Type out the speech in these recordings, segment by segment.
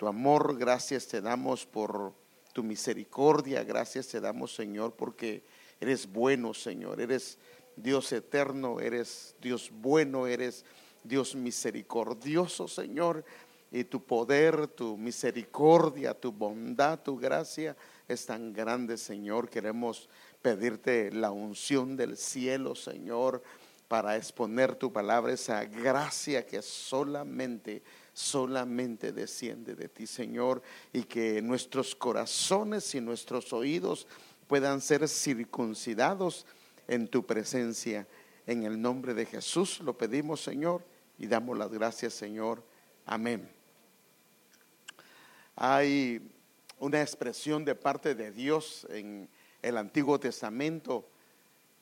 tu amor, gracias te damos por tu misericordia, gracias te damos, Señor, porque eres bueno, Señor, eres Dios eterno, eres Dios bueno, eres Dios misericordioso, Señor, y tu poder, tu misericordia, tu bondad, tu gracia es tan grande, Señor. Queremos pedirte la unción del cielo, Señor, para exponer tu palabra, esa gracia que solamente, solamente desciende de ti, Señor, y que nuestros corazones y nuestros oídos puedan ser circuncidados en tu presencia. En el nombre de Jesús lo pedimos, Señor, y damos las gracias, Señor. Amén. Hay una expresión de parte de Dios en el Antiguo Testamento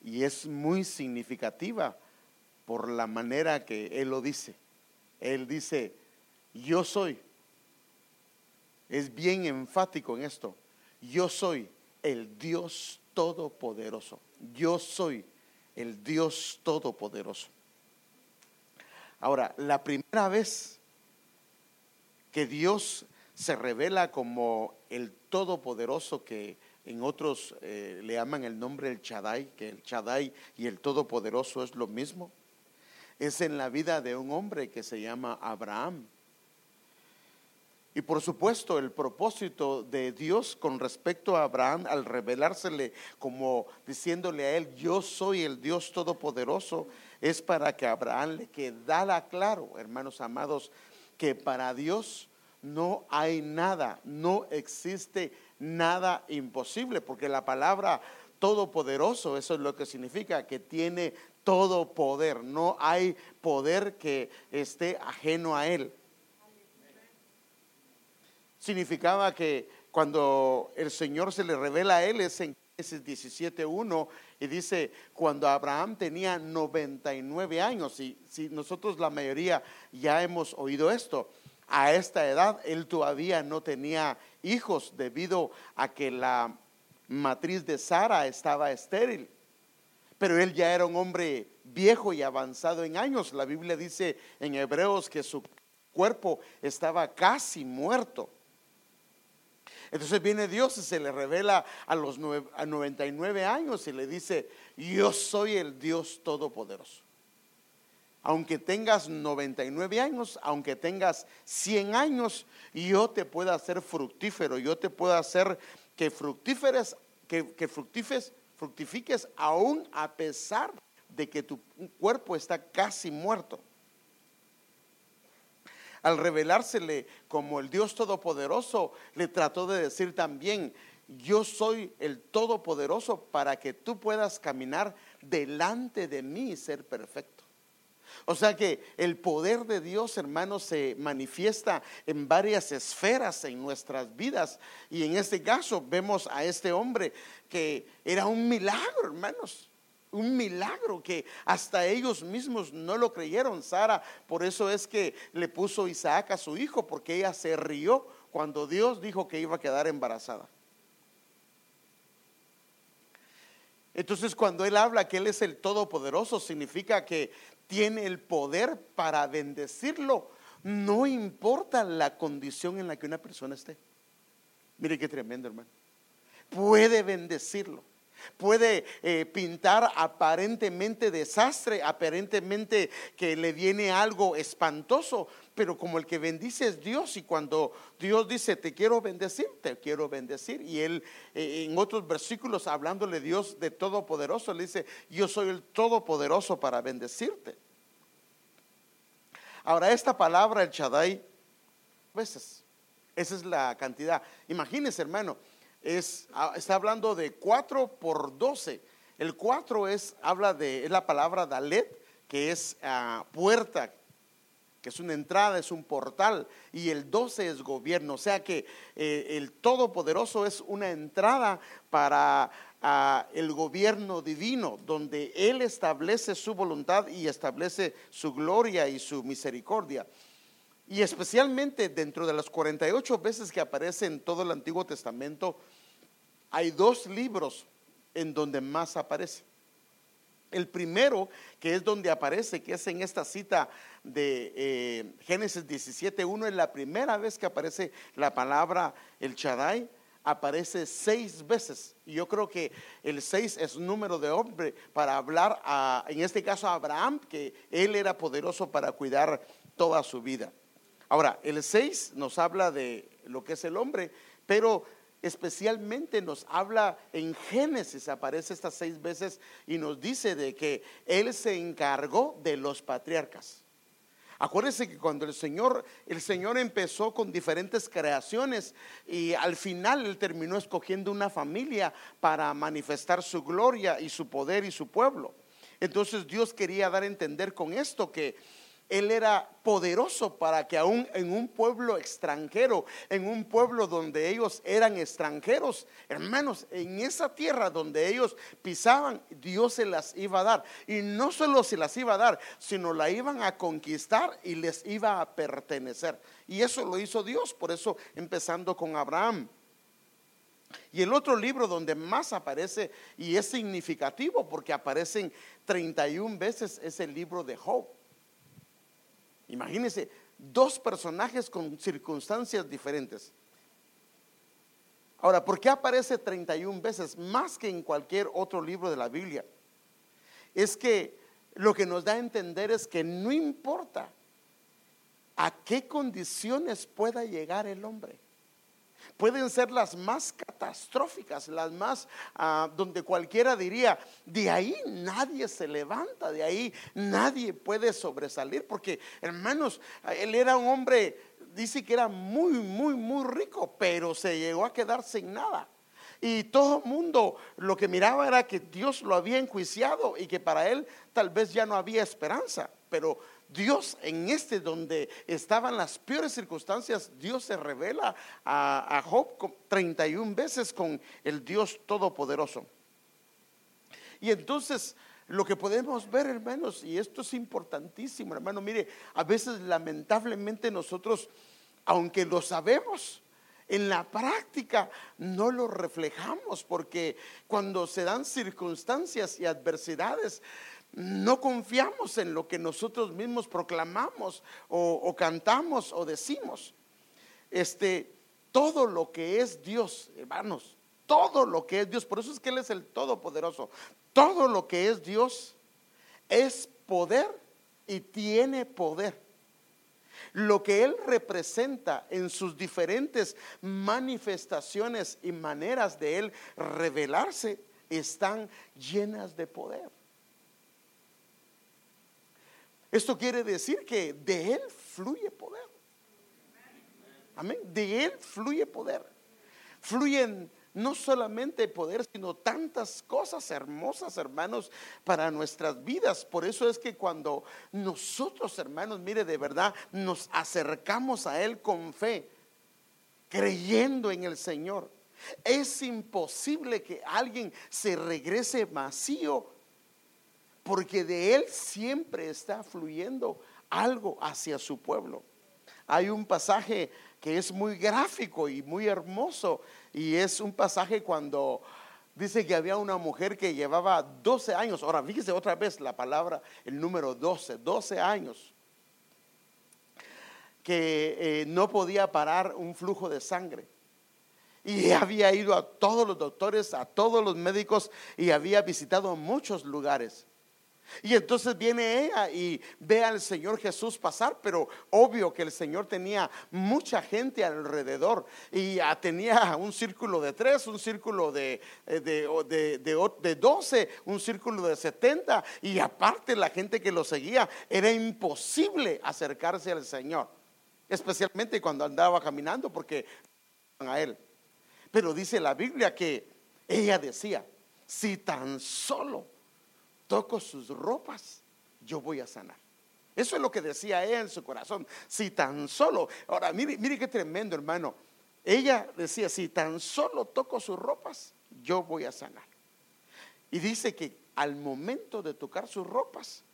y es muy significativa por la manera que Él lo dice. Él dice, yo soy. Es bien enfático en esto. Yo soy el Dios todopoderoso. Yo soy el Dios todopoderoso. Ahora, la primera vez que Dios se revela como el todopoderoso que en otros eh, le llaman el nombre el Chadai, que el Chadai y el Todopoderoso es lo mismo. Es en la vida de un hombre que se llama Abraham. Y por supuesto, el propósito de Dios con respecto a Abraham al revelársele como diciéndole a él, yo soy el Dios Todopoderoso, es para que Abraham le quedara claro, hermanos amados, que para Dios no hay nada, no existe nada imposible, porque la palabra todopoderoso, eso es lo que significa, que tiene todo poder, no hay poder que esté ajeno a él. Significaba que cuando el Señor se le revela a él es en Génesis 17.1 y dice, cuando Abraham tenía 99 años, y si nosotros la mayoría ya hemos oído esto, a esta edad él todavía no tenía hijos debido a que la matriz de Sara estaba estéril. Pero él ya era un hombre viejo y avanzado en años. La Biblia dice en Hebreos que su cuerpo estaba casi muerto. Entonces viene Dios y se le revela a los a 99 años y le dice, yo soy el Dios Todopoderoso aunque tengas 99 años, aunque tengas 100 años, yo te puedo hacer fructífero, yo te puedo hacer que fructíferes, que, que fructifiques aún a pesar de que tu cuerpo está casi muerto. Al revelársele como el Dios Todopoderoso, le trató de decir también, yo soy el Todopoderoso para que tú puedas caminar delante de mí y ser perfecto. O sea que el poder de Dios, hermanos, se manifiesta en varias esferas en nuestras vidas. Y en este caso vemos a este hombre que era un milagro, hermanos. Un milagro que hasta ellos mismos no lo creyeron. Sara, por eso es que le puso Isaac a su hijo, porque ella se rió cuando Dios dijo que iba a quedar embarazada. Entonces cuando Él habla que Él es el Todopoderoso, significa que tiene el poder para bendecirlo, no importa la condición en la que una persona esté. Mire qué tremendo, hermano. Puede bendecirlo. Puede eh, pintar aparentemente desastre, aparentemente que le viene algo espantoso, pero como el que bendice es Dios y cuando Dios dice te quiero bendecir, te quiero bendecir y él eh, en otros versículos hablándole Dios de todopoderoso le dice yo soy el todopoderoso para bendecirte. Ahora esta palabra el Shaddai veces esa es la cantidad. Imagínense, hermano, es, ah, está hablando de 4 por 12. El 4 es, habla de, es la palabra Dalet, que es ah, puerta, que es una entrada, es un portal, y el 12 es gobierno. O sea que eh, el Todopoderoso es una entrada para ah, el gobierno divino, donde Él establece su voluntad y establece su gloria y su misericordia. Y especialmente dentro de las 48 veces que aparece en todo el Antiguo Testamento, hay dos libros en donde más aparece. El primero, que es donde aparece, que es en esta cita de eh, Génesis 17.1, es la primera vez que aparece la palabra el Shaddai, aparece seis veces. Y yo creo que el seis es número de hombre para hablar, a, en este caso a Abraham, que él era poderoso para cuidar toda su vida. Ahora, el seis nos habla de lo que es el hombre, pero especialmente nos habla en Génesis, aparece estas seis veces y nos dice de que Él se encargó de los patriarcas. Acuérdense que cuando el Señor, el Señor empezó con diferentes creaciones y al final Él terminó escogiendo una familia para manifestar su gloria y su poder y su pueblo. Entonces Dios quería dar a entender con esto que él era poderoso para que aún en un pueblo extranjero, en un pueblo donde ellos eran extranjeros, hermanos, en esa tierra donde ellos pisaban, Dios se las iba a dar. Y no solo se las iba a dar, sino la iban a conquistar y les iba a pertenecer. Y eso lo hizo Dios, por eso empezando con Abraham. Y el otro libro donde más aparece y es significativo porque aparecen 31 veces es el libro de Job. Imagínense, dos personajes con circunstancias diferentes. Ahora, ¿por qué aparece 31 veces más que en cualquier otro libro de la Biblia? Es que lo que nos da a entender es que no importa a qué condiciones pueda llegar el hombre pueden ser las más catastróficas, las más ah, donde cualquiera diría, de ahí nadie se levanta, de ahí nadie puede sobresalir, porque hermanos, él era un hombre, dice que era muy, muy, muy rico, pero se llegó a quedar sin nada. Y todo el mundo lo que miraba era que Dios lo había enjuiciado y que para él tal vez ya no había esperanza. Pero Dios en este donde estaban las peores circunstancias, Dios se revela a, Job 31 veces con el Dios Todopoderoso. Y entonces lo que podemos ver, hermanos, y esto es importantísimo, hermano, mire, a veces lamentablemente nosotros, aunque lo sabemos, en la práctica no lo reflejamos porque cuando se dan circunstancias y adversidades, no confiamos en lo que nosotros mismos proclamamos o, cantamos o decimos. Este, todo lo que es Dios, hermanos, todo lo que es Dios, por eso es que Él es el Todopoderoso, todo lo que es Dios es poder y tiene poder. Lo que Él representa en sus diferentes manifestaciones y maneras de Él revelarse están llenas de poder. Esto quiere decir que de Él fluye poder. Amén. De Él fluye poder. Fluyen no solamente poder, sino tantas cosas hermosas, hermanos, para nuestras vidas. Por eso es que cuando nosotros, hermanos, mire, de verdad, nos acercamos a Él con fe, creyendo en el Señor, es imposible que alguien se regrese vacío porque de Él siempre está fluyendo algo hacia su pueblo. Hay un pasaje que es muy gráfico y muy hermoso y es un pasaje cuando dice que había una mujer que llevaba 12 años, ahora fíjese otra vez la palabra, el número 12, 12 años, que eh, no podía parar un flujo de sangre. Y había ido a todos los doctores, a todos los médicos y había visitado muchos lugares. Y entonces viene ella y ve al Señor Jesús pasar, pero obvio que el Señor tenía mucha gente alrededor. Y tenía un círculo de tres, un círculo de, eh, de, de, doce, un círculo de setenta. Y aparte la gente que lo seguía, era imposible acercarse al Señor, especialmente cuando andaba caminando porque a él. Pero dice la Biblia que ella decía, si tan solo toco sus ropas, yo voy a sanar. Eso es lo que decía ella en su corazón. Si tan solo, ahora mire, mire qué tremendo hermano. Ella decía, si tan solo toco sus ropas, yo voy a sanar. Y dice que al momento de tocar sus ropas,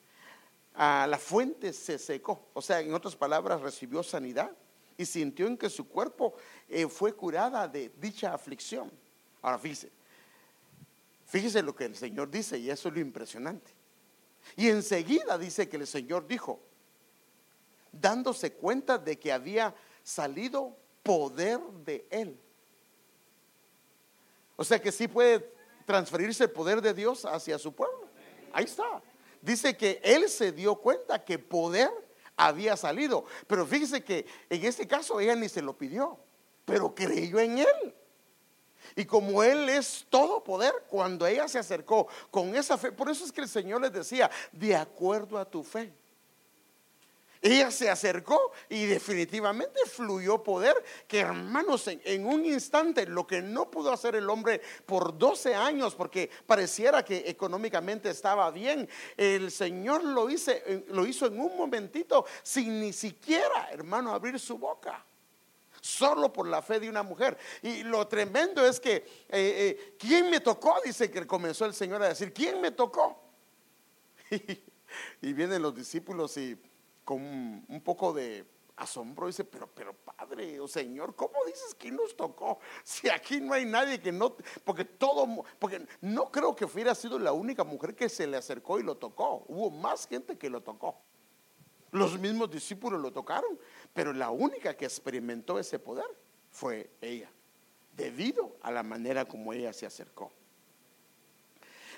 a la fuente se secó. O sea, en otras palabras, recibió sanidad y sintió en que su cuerpo eh, fue curada de dicha aflicción. Ahora fíjese, Fíjese lo que el Señor dice y eso es lo impresionante. Y enseguida dice que el Señor dijo, dándose cuenta de que había salido poder de Él. O sea que sí puede transferirse el poder de Dios hacia su pueblo. Ahí está. Dice que Él se dio cuenta que poder había salido. Pero fíjese que en este caso ella ni se lo pidió, pero creyó en Él. Y como Él es todo poder, cuando ella se acercó con esa fe, por eso es que el Señor les decía, de acuerdo a tu fe. Ella se acercó y definitivamente fluyó poder que hermanos en, un instante lo que no pudo hacer el hombre por 12 años porque pareciera que económicamente estaba bien, el Señor lo, lo hizo en un momentito sin ni siquiera hermano abrir su boca solo por la fe de una mujer. Y lo tremendo es que, eh, eh, ¿quién me tocó? Dice que comenzó el Señor a decir, ¿quién me tocó? y vienen los discípulos y con un poco de asombro dice, pero, pero Padre o Señor, ¿cómo dices que nos tocó? Si aquí no hay nadie que no, porque todo, porque no creo que hubiera sido la única mujer que se le acercó y lo tocó. Hubo más gente que lo tocó. Los mismos discípulos lo tocaron, pero la única que experimentó ese poder fue ella, debido a la manera como ella se acercó.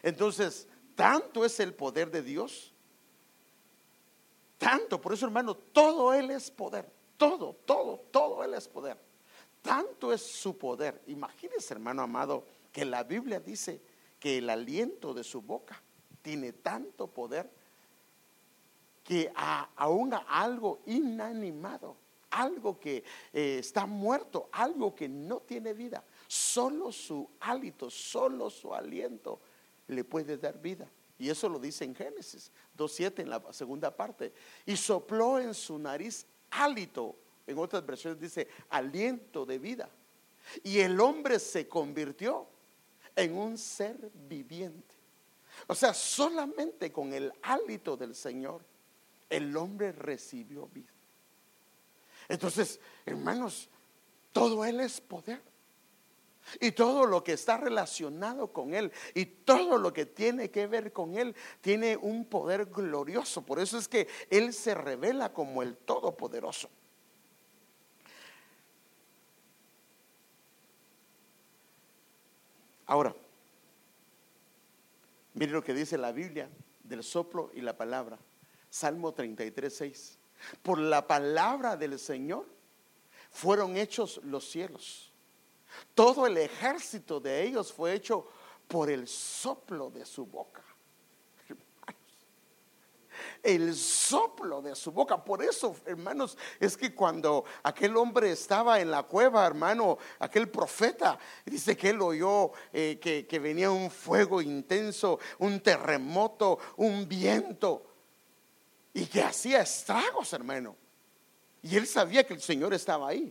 Entonces, tanto es el poder de Dios tanto, por eso hermano, todo Él es poder. Todo, todo, todo Él es poder. Tanto es su poder. Imagínese, hermano amado, que la Biblia dice que el aliento de su boca tiene tanto poder que aún algo inanimado, algo que eh, está muerto, algo que no tiene vida, solo su hálito, solo su aliento le puede dar vida. Y eso lo dice en Génesis 2.7 en la segunda parte. Y sopló en su nariz hálito. En otras versiones dice aliento de vida. Y el hombre se convirtió en un ser viviente. O sea, solamente con el hálito del Señor el hombre recibió vida. Entonces, hermanos, todo Él es poder. Y todo lo que está relacionado con Él y todo lo que tiene que ver con Él tiene un poder glorioso. Por eso es que Él se revela como el Todopoderoso. Ahora, mire lo que dice la Biblia del soplo y la palabra. Salmo 33, 6. Por la palabra del Señor fueron hechos los cielos todo el ejército de ellos fue hecho por el soplo de su boca. El soplo de su boca. Por eso, hermanos, es que cuando aquel hombre estaba en la cueva, hermano, aquel profeta, dice que él oyó eh, que, que venía un fuego intenso, un terremoto, un viento, y que hacía estragos, hermano. Y él sabía que el Señor estaba ahí.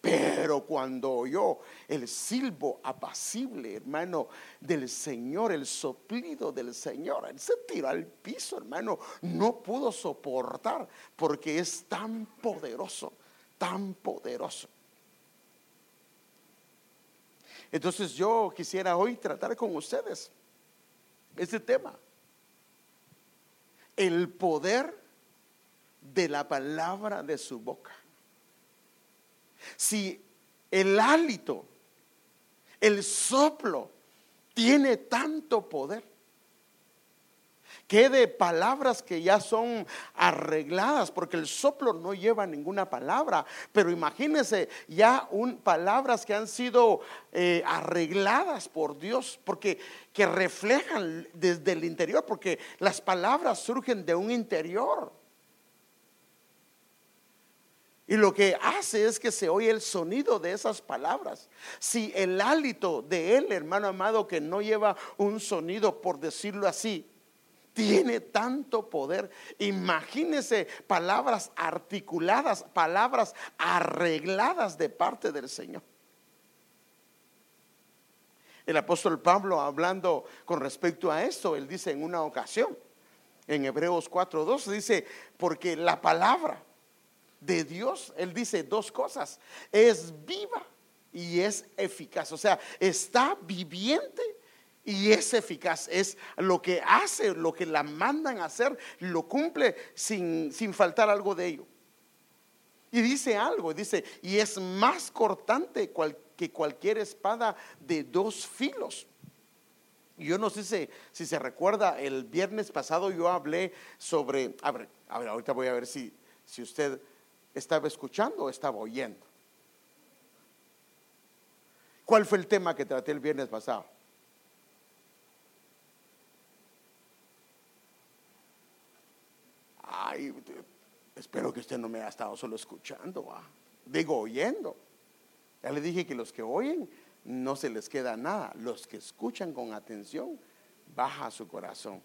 Pero cuando oyó el silbo apacible, hermano, del Señor, el soplido del Señor, él se tiró al piso, hermano. No pudo soportar porque es tan poderoso, tan poderoso. Entonces yo quisiera hoy tratar con ustedes este tema. El poder de la palabra de su boca. Si el hálito, el soplo, tiene tanto poder, que de palabras que ya son arregladas, porque el soplo no lleva ninguna palabra, pero imagínense ya un, palabras que han sido eh, arregladas por Dios, porque que reflejan desde el interior, porque las palabras surgen de un interior. Y lo que hace es que se oye el sonido de esas palabras. Si el hálito de él, hermano amado, que no lleva un sonido, por decirlo así, tiene tanto poder. Imagínese palabras articuladas, palabras arregladas de parte del Señor. El apóstol Pablo hablando con respecto a esto, él dice en una ocasión, en Hebreos 4.2, dice, porque la palabra de Dios, Él dice dos cosas, es viva y es eficaz, o sea, está viviente Y es eficaz, es lo que hace, lo que la mandan a hacer, lo cumple sin, sin faltar algo de ello. Y dice algo, dice, y es más cortante que cualquier espada de dos filos. Yo no sé si, se recuerda, el viernes pasado yo hablé sobre, a ver, a ver ahorita voy a ver si, si usted estaba escuchando o estaba oyendo. ¿Cuál fue el tema que traté el viernes pasado? Ay, espero que usted no me haya estado solo escuchando, digo oyendo. Ya le dije que los que oyen no se les queda nada, los que escuchan con atención, baja su corazón.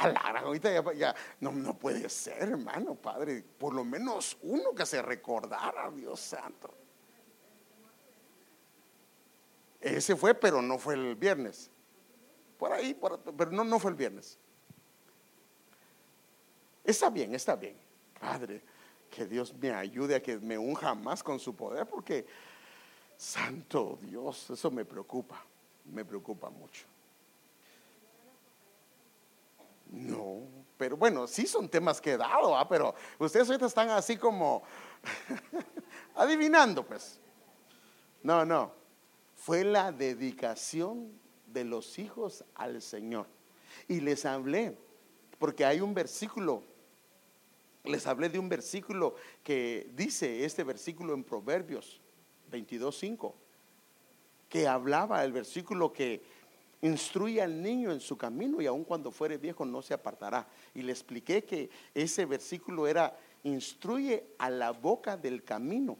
A ahorita ya, no, no, puede ser, hermano, padre. Por lo menos uno que se recordara, Dios santo. Ese fue, pero no fue el viernes. Por ahí, pero no, no fue el viernes. Está bien, está bien. Padre, que Dios me ayude a que me unja más con su poder, porque, santo Dios, eso me preocupa, me preocupa mucho. No, pero bueno, sí son temas que he dado, ¿ah? pero ustedes ahorita están así como adivinando, pues. No, no, fue la dedicación de los hijos al Señor. Y les hablé, porque hay un versículo, les hablé de un versículo que dice este versículo en Proverbios 22.5, que hablaba el versículo que instruye al niño en su camino y aun cuando fuere viejo no se apartará. Y le expliqué que ese versículo era, instruye a la boca del camino.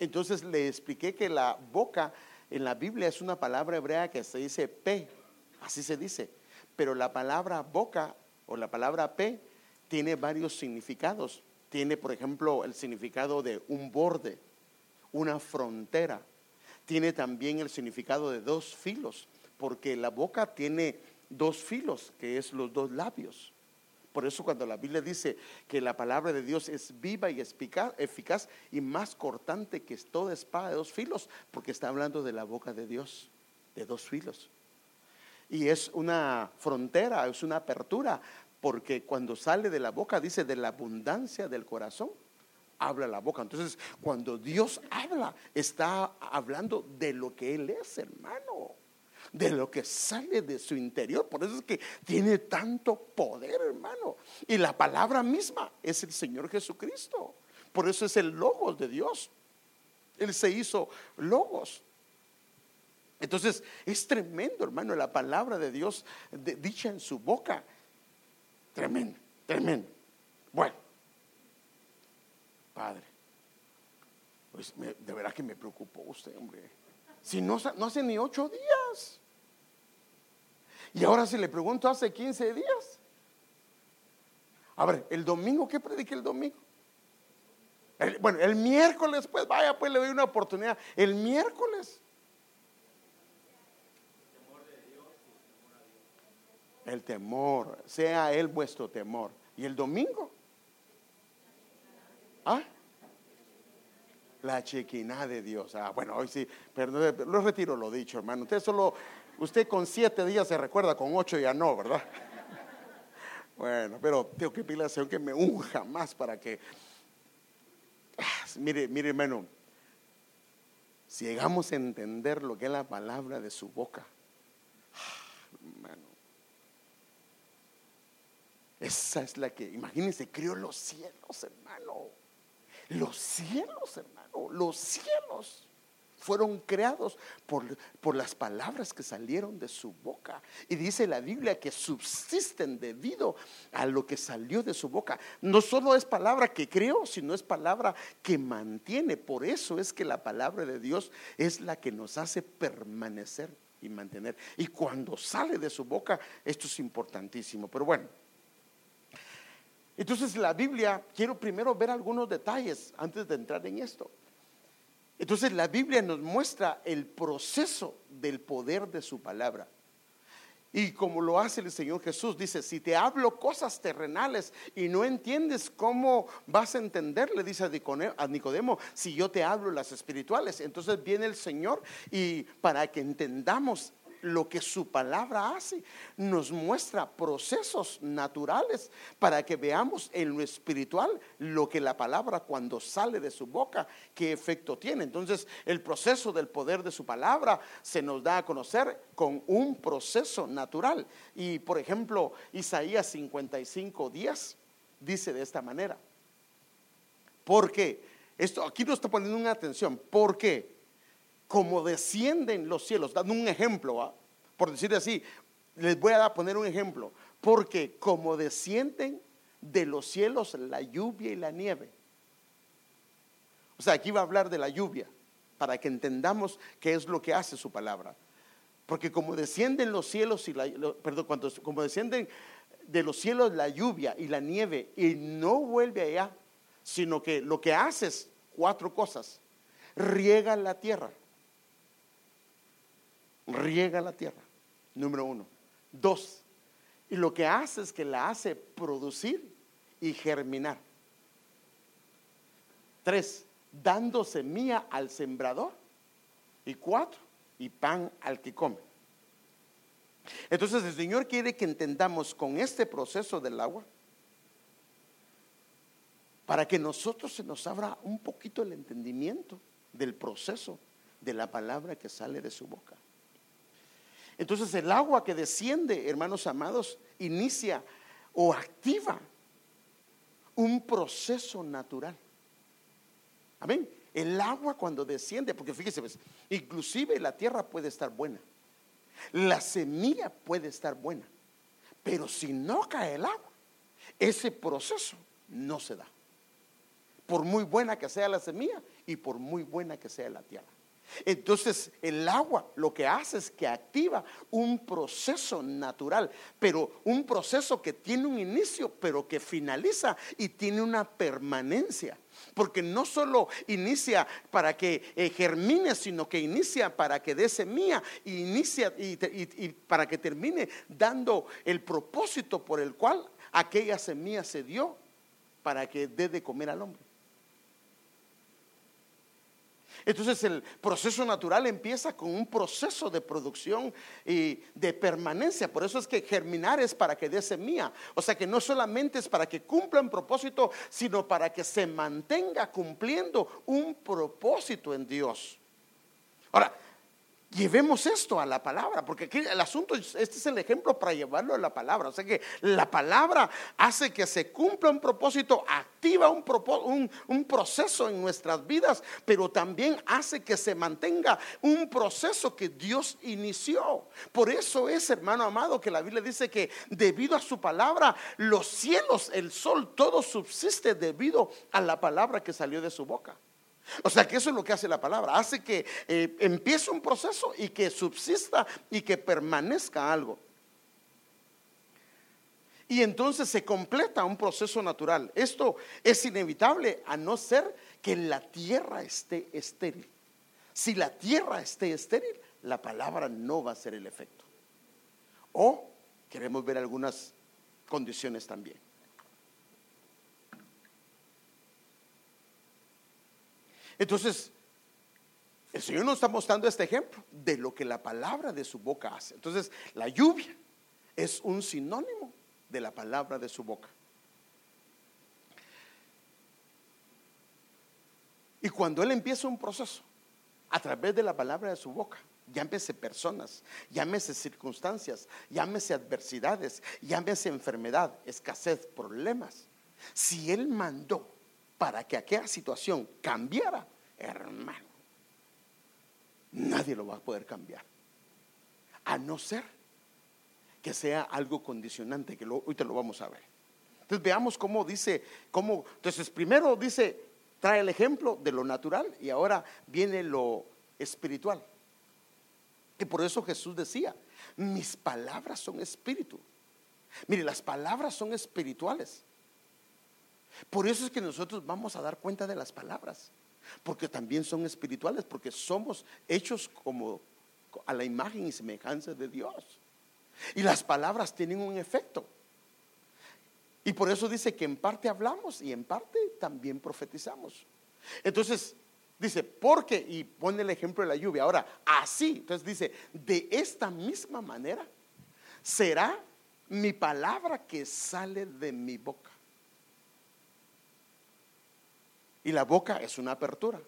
Entonces le expliqué que la boca en la Biblia es una palabra hebrea que se dice P, así se dice. Pero la palabra boca o la palabra P tiene varios significados. Tiene, por ejemplo, el significado de un borde, una frontera, tiene también el significado de dos filos, porque la boca tiene dos filos, que es los dos labios. Por eso cuando la Biblia dice que la palabra de Dios es viva y eficaz y más cortante que toda espada de dos filos, porque está hablando de la boca de Dios, de dos filos. Y es una frontera, es una apertura, porque cuando sale de la boca dice de la abundancia del corazón habla la boca. Entonces, cuando Dios habla, está hablando de lo que Él es, hermano. De lo que sale de su interior. Por eso es que tiene tanto poder, hermano. Y la palabra misma es el Señor Jesucristo. Por eso es el logos de Dios. Él se hizo logos. Entonces, es tremendo, hermano, la palabra de Dios dicha en su boca. Tremendo, tremendo. Bueno, Padre, pues de verdad que me preocupó usted, hombre. Si no, no hace ni ocho días. Y ahora si le pregunto hace 15 días. A ver, el domingo, ¿qué prediqué el domingo? bueno, el miércoles, pues vaya, pues le doy una oportunidad. El miércoles. El temor, sea él vuestro temor. ¿Y el domingo? ¿Ah? La chequina de Dios. Ah, bueno, hoy sí, pero lo retiro lo dicho, hermano. Usted solo, usted con siete días se recuerda, con ocho ya no, ¿verdad? Bueno, pero tengo que pedirle al que me unja más para que. Ah, mire, mire, hermano. Si llegamos a entender lo que es la palabra de su boca, ah, hermano, esa es la que, imagínense, crió los cielos, hermano. Los cielos, hermano, los cielos fueron creados por, por, las palabras que salieron de su boca. Y dice la Biblia que subsisten debido a lo que salió de su boca. No solo es palabra que creó, sino es palabra que mantiene. Por eso es que la palabra de Dios es la que nos hace permanecer y mantener. Y cuando sale de su boca, esto es importantísimo. Pero bueno. Entonces la Biblia, quiero primero ver algunos detalles antes de entrar en esto. Entonces la Biblia nos muestra el proceso del poder de su palabra. Y como lo hace el Señor Jesús, dice, si te hablo cosas terrenales y no entiendes cómo vas a entender, le dice a Nicodemo, si yo te hablo las espirituales. Entonces viene el Señor y para que entendamos lo que su palabra hace. Nos muestra procesos naturales para que veamos en lo espiritual lo que la palabra cuando sale de su boca, qué efecto tiene. Entonces el proceso del poder de su palabra se nos da a conocer con un proceso natural. Y por ejemplo, Isaías 55, 10 dice de esta manera. Porque, esto aquí nos está poniendo una atención, porque como descienden los cielos, dando un ejemplo, por decir así, les voy a poner un ejemplo, porque como descienden de los cielos la lluvia y la nieve. O sea, aquí va a hablar de la lluvia, para que entendamos qué es lo que hace su palabra. Porque como descienden los cielos y la, perdón, cuando, como descienden de los cielos la lluvia y la nieve y no vuelve allá, sino que lo que hace es cuatro cosas. Riega la tierra, riega la tierra, número uno. Dos, y lo que hace es que la hace producir y germinar. Tres, dando semilla al sembrador. Y cuatro, y pan al que come. Entonces el Señor quiere que entendamos con este proceso del agua, para que nosotros se nos abra un poquito el entendimiento del proceso de la palabra que sale de su boca. Entonces el agua que desciende, hermanos amados, inicia o activa un proceso natural. Amén. El agua cuando desciende, porque fíjese, pues, inclusive la tierra puede estar buena, la semilla puede estar buena, pero si no cae el agua, ese proceso no se da. Por muy buena que sea la semilla y por muy buena que sea la tierra. Entonces el agua lo que hace es que activa un proceso natural, pero un proceso que tiene un inicio, pero que finaliza y tiene una permanencia. Porque no solo inicia para que eh, germine, sino que inicia para que dé semilla, inicia y, y para que termine dando el propósito por el cual aquella semilla se dio para que dé de comer al hombre. Entonces el proceso natural empieza con un proceso de producción y de permanencia. Por eso es que germinar es para que dé semilla. O sea que no solamente es para que cumpla un propósito, sino para que se mantenga cumpliendo un propósito en Dios. Ahora, Llevemos esto a la palabra, porque aquí el asunto, este es el ejemplo para llevarlo a la palabra. O sea que la palabra hace que se cumpla un propósito, activa un, un, un, proceso en nuestras vidas, pero también hace que se mantenga un proceso que Dios inició. Por eso es, hermano amado, que la Biblia dice que debido a su palabra, los cielos, el sol, todo subsiste debido a la palabra que salió de su boca. O sea que eso es lo que hace la palabra, hace que eh, empiece un proceso y que subsista y que permanezca algo. Y entonces se completa un proceso natural. Esto es inevitable a no ser que la tierra esté estéril. Si la tierra esté estéril, la palabra no va a ser el efecto. O queremos ver algunas condiciones también. Entonces, el Señor nos está mostrando este ejemplo de lo que la palabra de su boca hace. Entonces, la lluvia es un sinónimo de la palabra de su boca. Y cuando Él empieza un proceso a través de la palabra de su boca, llámese personas, llámese circunstancias, llámese adversidades, llámese enfermedad, escasez, problemas. Si Él mandó para que aquella situación cambiara, hermano, nadie lo va a poder cambiar. A no ser que sea algo condicionante, que lo, ahorita lo vamos a ver. Entonces veamos cómo dice, cómo, entonces primero dice, trae el ejemplo de lo natural y ahora viene lo espiritual. Y por eso Jesús decía, mis palabras son espíritu. Mire, las palabras son espirituales. Por eso es que nosotros vamos a dar cuenta de las palabras, porque también son espirituales, porque somos hechos como a la imagen y semejanza de Dios. Y las palabras tienen un efecto. Y por eso dice que en parte hablamos y en parte también profetizamos. Entonces, dice, porque, y pone el ejemplo de la lluvia. Ahora, así, entonces dice, de esta misma manera será mi palabra que sale de mi boca. Y la boca es una apertura.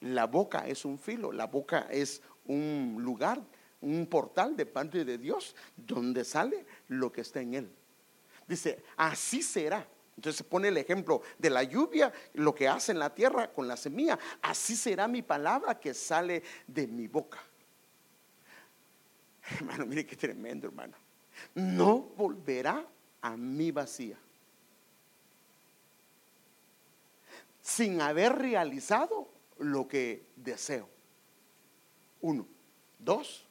La boca es un filo, la boca es un lugar, un portal de parte de Dios donde sale lo que está en él. Dice, así será. Entonces pone el ejemplo de la lluvia, lo que hace en la tierra con la semilla. Así será mi palabra que sale de mi boca. Hermano, mire qué tremendo, hermano. No volverá a mi vacía. Sin haber realizado lo que deseo. Uno. Dos.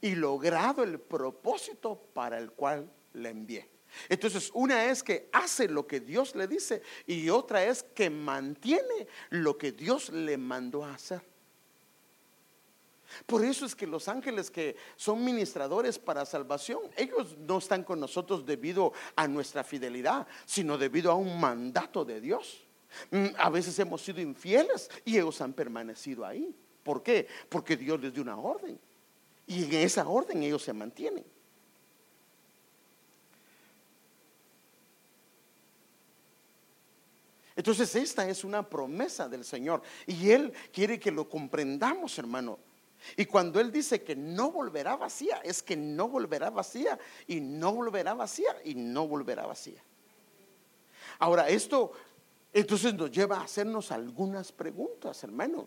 Y logrado el propósito para el cual le envié. Entonces, una es que hace lo que Dios le dice y otra es que mantiene lo que Dios le mandó a hacer. Por eso es que los ángeles que son ministradores para salvación, ellos no están con nosotros debido a nuestra fidelidad, sino debido a un mandato de Dios. Mm, a veces hemos sido infieles y ellos han permanecido ahí. ¿Por qué? Porque Dios les dio una orden. Y en esa orden ellos se mantienen. Entonces esta es una promesa del Señor y Él quiere que lo comprendamos, hermano. Y cuando Él dice que no volverá vacía, es que no volverá vacía y no volverá vacía y no volverá vacía. Ahora, esto entonces nos lleva a hacernos algunas preguntas, hermano.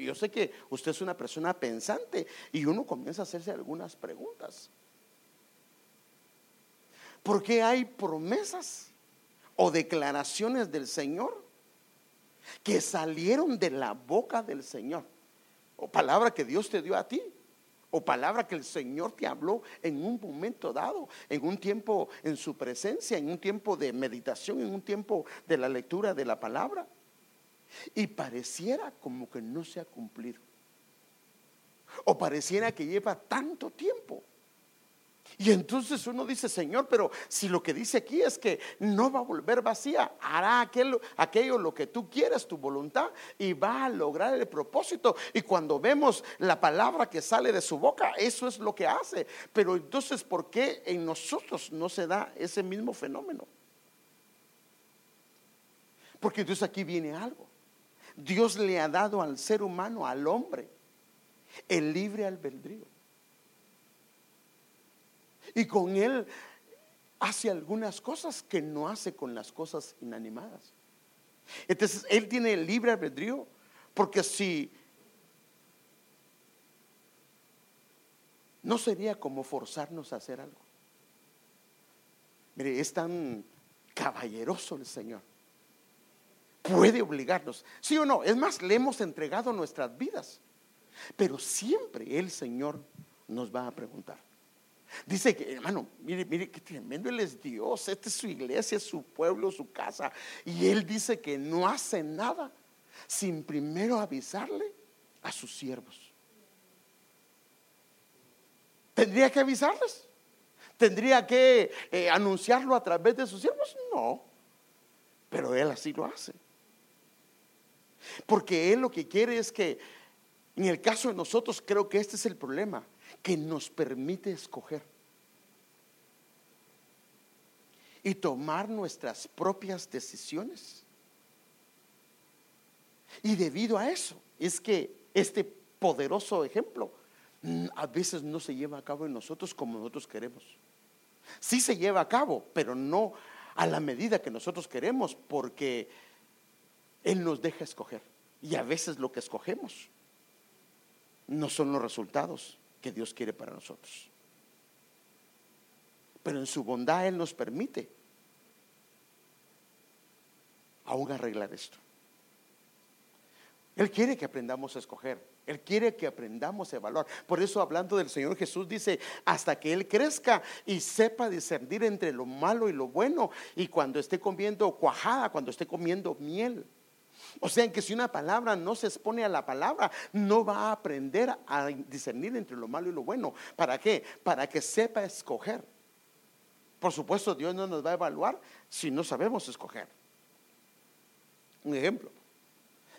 Yo sé que usted es una persona pensante y uno comienza a hacerse algunas preguntas. ¿Por qué hay promesas o declaraciones del Señor que salieron de la boca del Señor? O palabra que Dios te dio a ti o palabra que el Señor te habló en un momento dado, en un tiempo en su presencia, en un tiempo de meditación, en un tiempo de la lectura de la palabra. Y pareciera como que no se ha cumplido. O pareciera que lleva tanto tiempo. Y entonces uno dice, Señor, pero si lo que dice aquí es que no va a volver vacía, hará aquello, aquello lo que tú quieres, tu voluntad, y va a lograr el propósito. Y cuando vemos la palabra que sale de su boca, eso es lo que hace. Pero entonces, ¿por qué en nosotros no se da ese mismo fenómeno? Porque entonces aquí viene algo. Dios le ha dado al ser humano, al hombre, el libre albedrío y con Él hace algunas cosas que no hace con las cosas inanimadas. Entonces, Él tiene libre albedrío, porque si no sería como forzarnos a hacer algo. Mire, es tan caballeroso el Señor. Puede obligarnos, sí o no. Es más, le hemos entregado nuestras vidas. Pero siempre el Señor nos va a preguntar. Dice que, hermano, mire, mire qué tremendo Él es Dios. Esta es su iglesia, su pueblo, su casa. Y Él dice que no hace nada sin primero avisarle a sus siervos. ¿Tendría que avisarles? ¿Tendría que eh, anunciarlo a través de sus siervos? No. Pero Él así lo hace. Porque Él lo que quiere es que, en el caso de nosotros, creo que este es el problema que nos permite escoger y tomar nuestras propias decisiones. Y debido a eso es que este poderoso ejemplo mm, a veces no se lleva a cabo en nosotros como nosotros queremos. Sí se lleva a cabo, pero no a la medida que nosotros queremos porque Él nos deja escoger. Y a veces lo que escogemos no son los resultados que Dios quiere para nosotros. Pero en su bondad Él nos permite aún arreglar esto. Él quiere que aprendamos a escoger. Él quiere que aprendamos a evaluar. Por eso hablando del Señor Jesús dice, hasta que Él crezca y sepa discernir entre lo malo y lo bueno. Y cuando esté comiendo cuajada, cuando esté comiendo miel. O sea, que si una palabra no se expone a la palabra, no va a aprender a discernir entre lo malo y lo bueno. ¿Para qué? Para que sepa escoger. Por supuesto, Dios no nos va a evaluar si no sabemos escoger. Un ejemplo,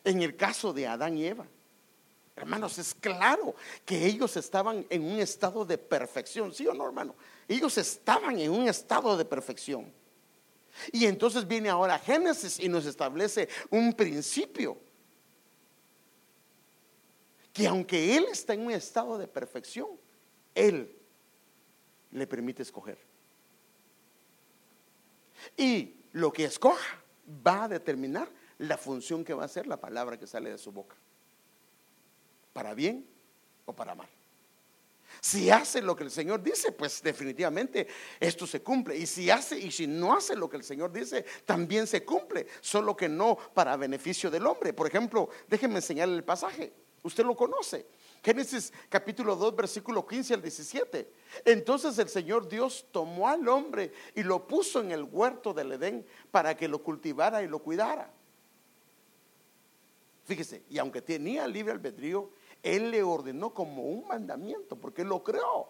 en el caso de Adán y Eva, hermanos, es claro que ellos estaban en un estado de perfección, ¿sí o no, hermano? Ellos estaban en un estado de perfección. Y entonces viene ahora Génesis y nos establece un principio. Que aunque Él está en un estado de perfección, Él le permite escoger. Y lo que escoja va a determinar la función que va a hacer la palabra que sale de su boca. Para bien o para mal. Si hace lo que el Señor dice, pues definitivamente esto se cumple. Y si hace y si no hace lo que el Señor dice, también se cumple, solo que no para beneficio del hombre. Por ejemplo, déjenme enseñarle el pasaje. Usted lo conoce. Génesis capítulo 2, versículo 15 al 17. Entonces el Señor Dios tomó al hombre y lo puso en el huerto del Edén para que lo cultivara y lo cuidara. Fíjese, y aunque tenía libre albedrío, él le ordenó como un mandamiento, porque lo creó.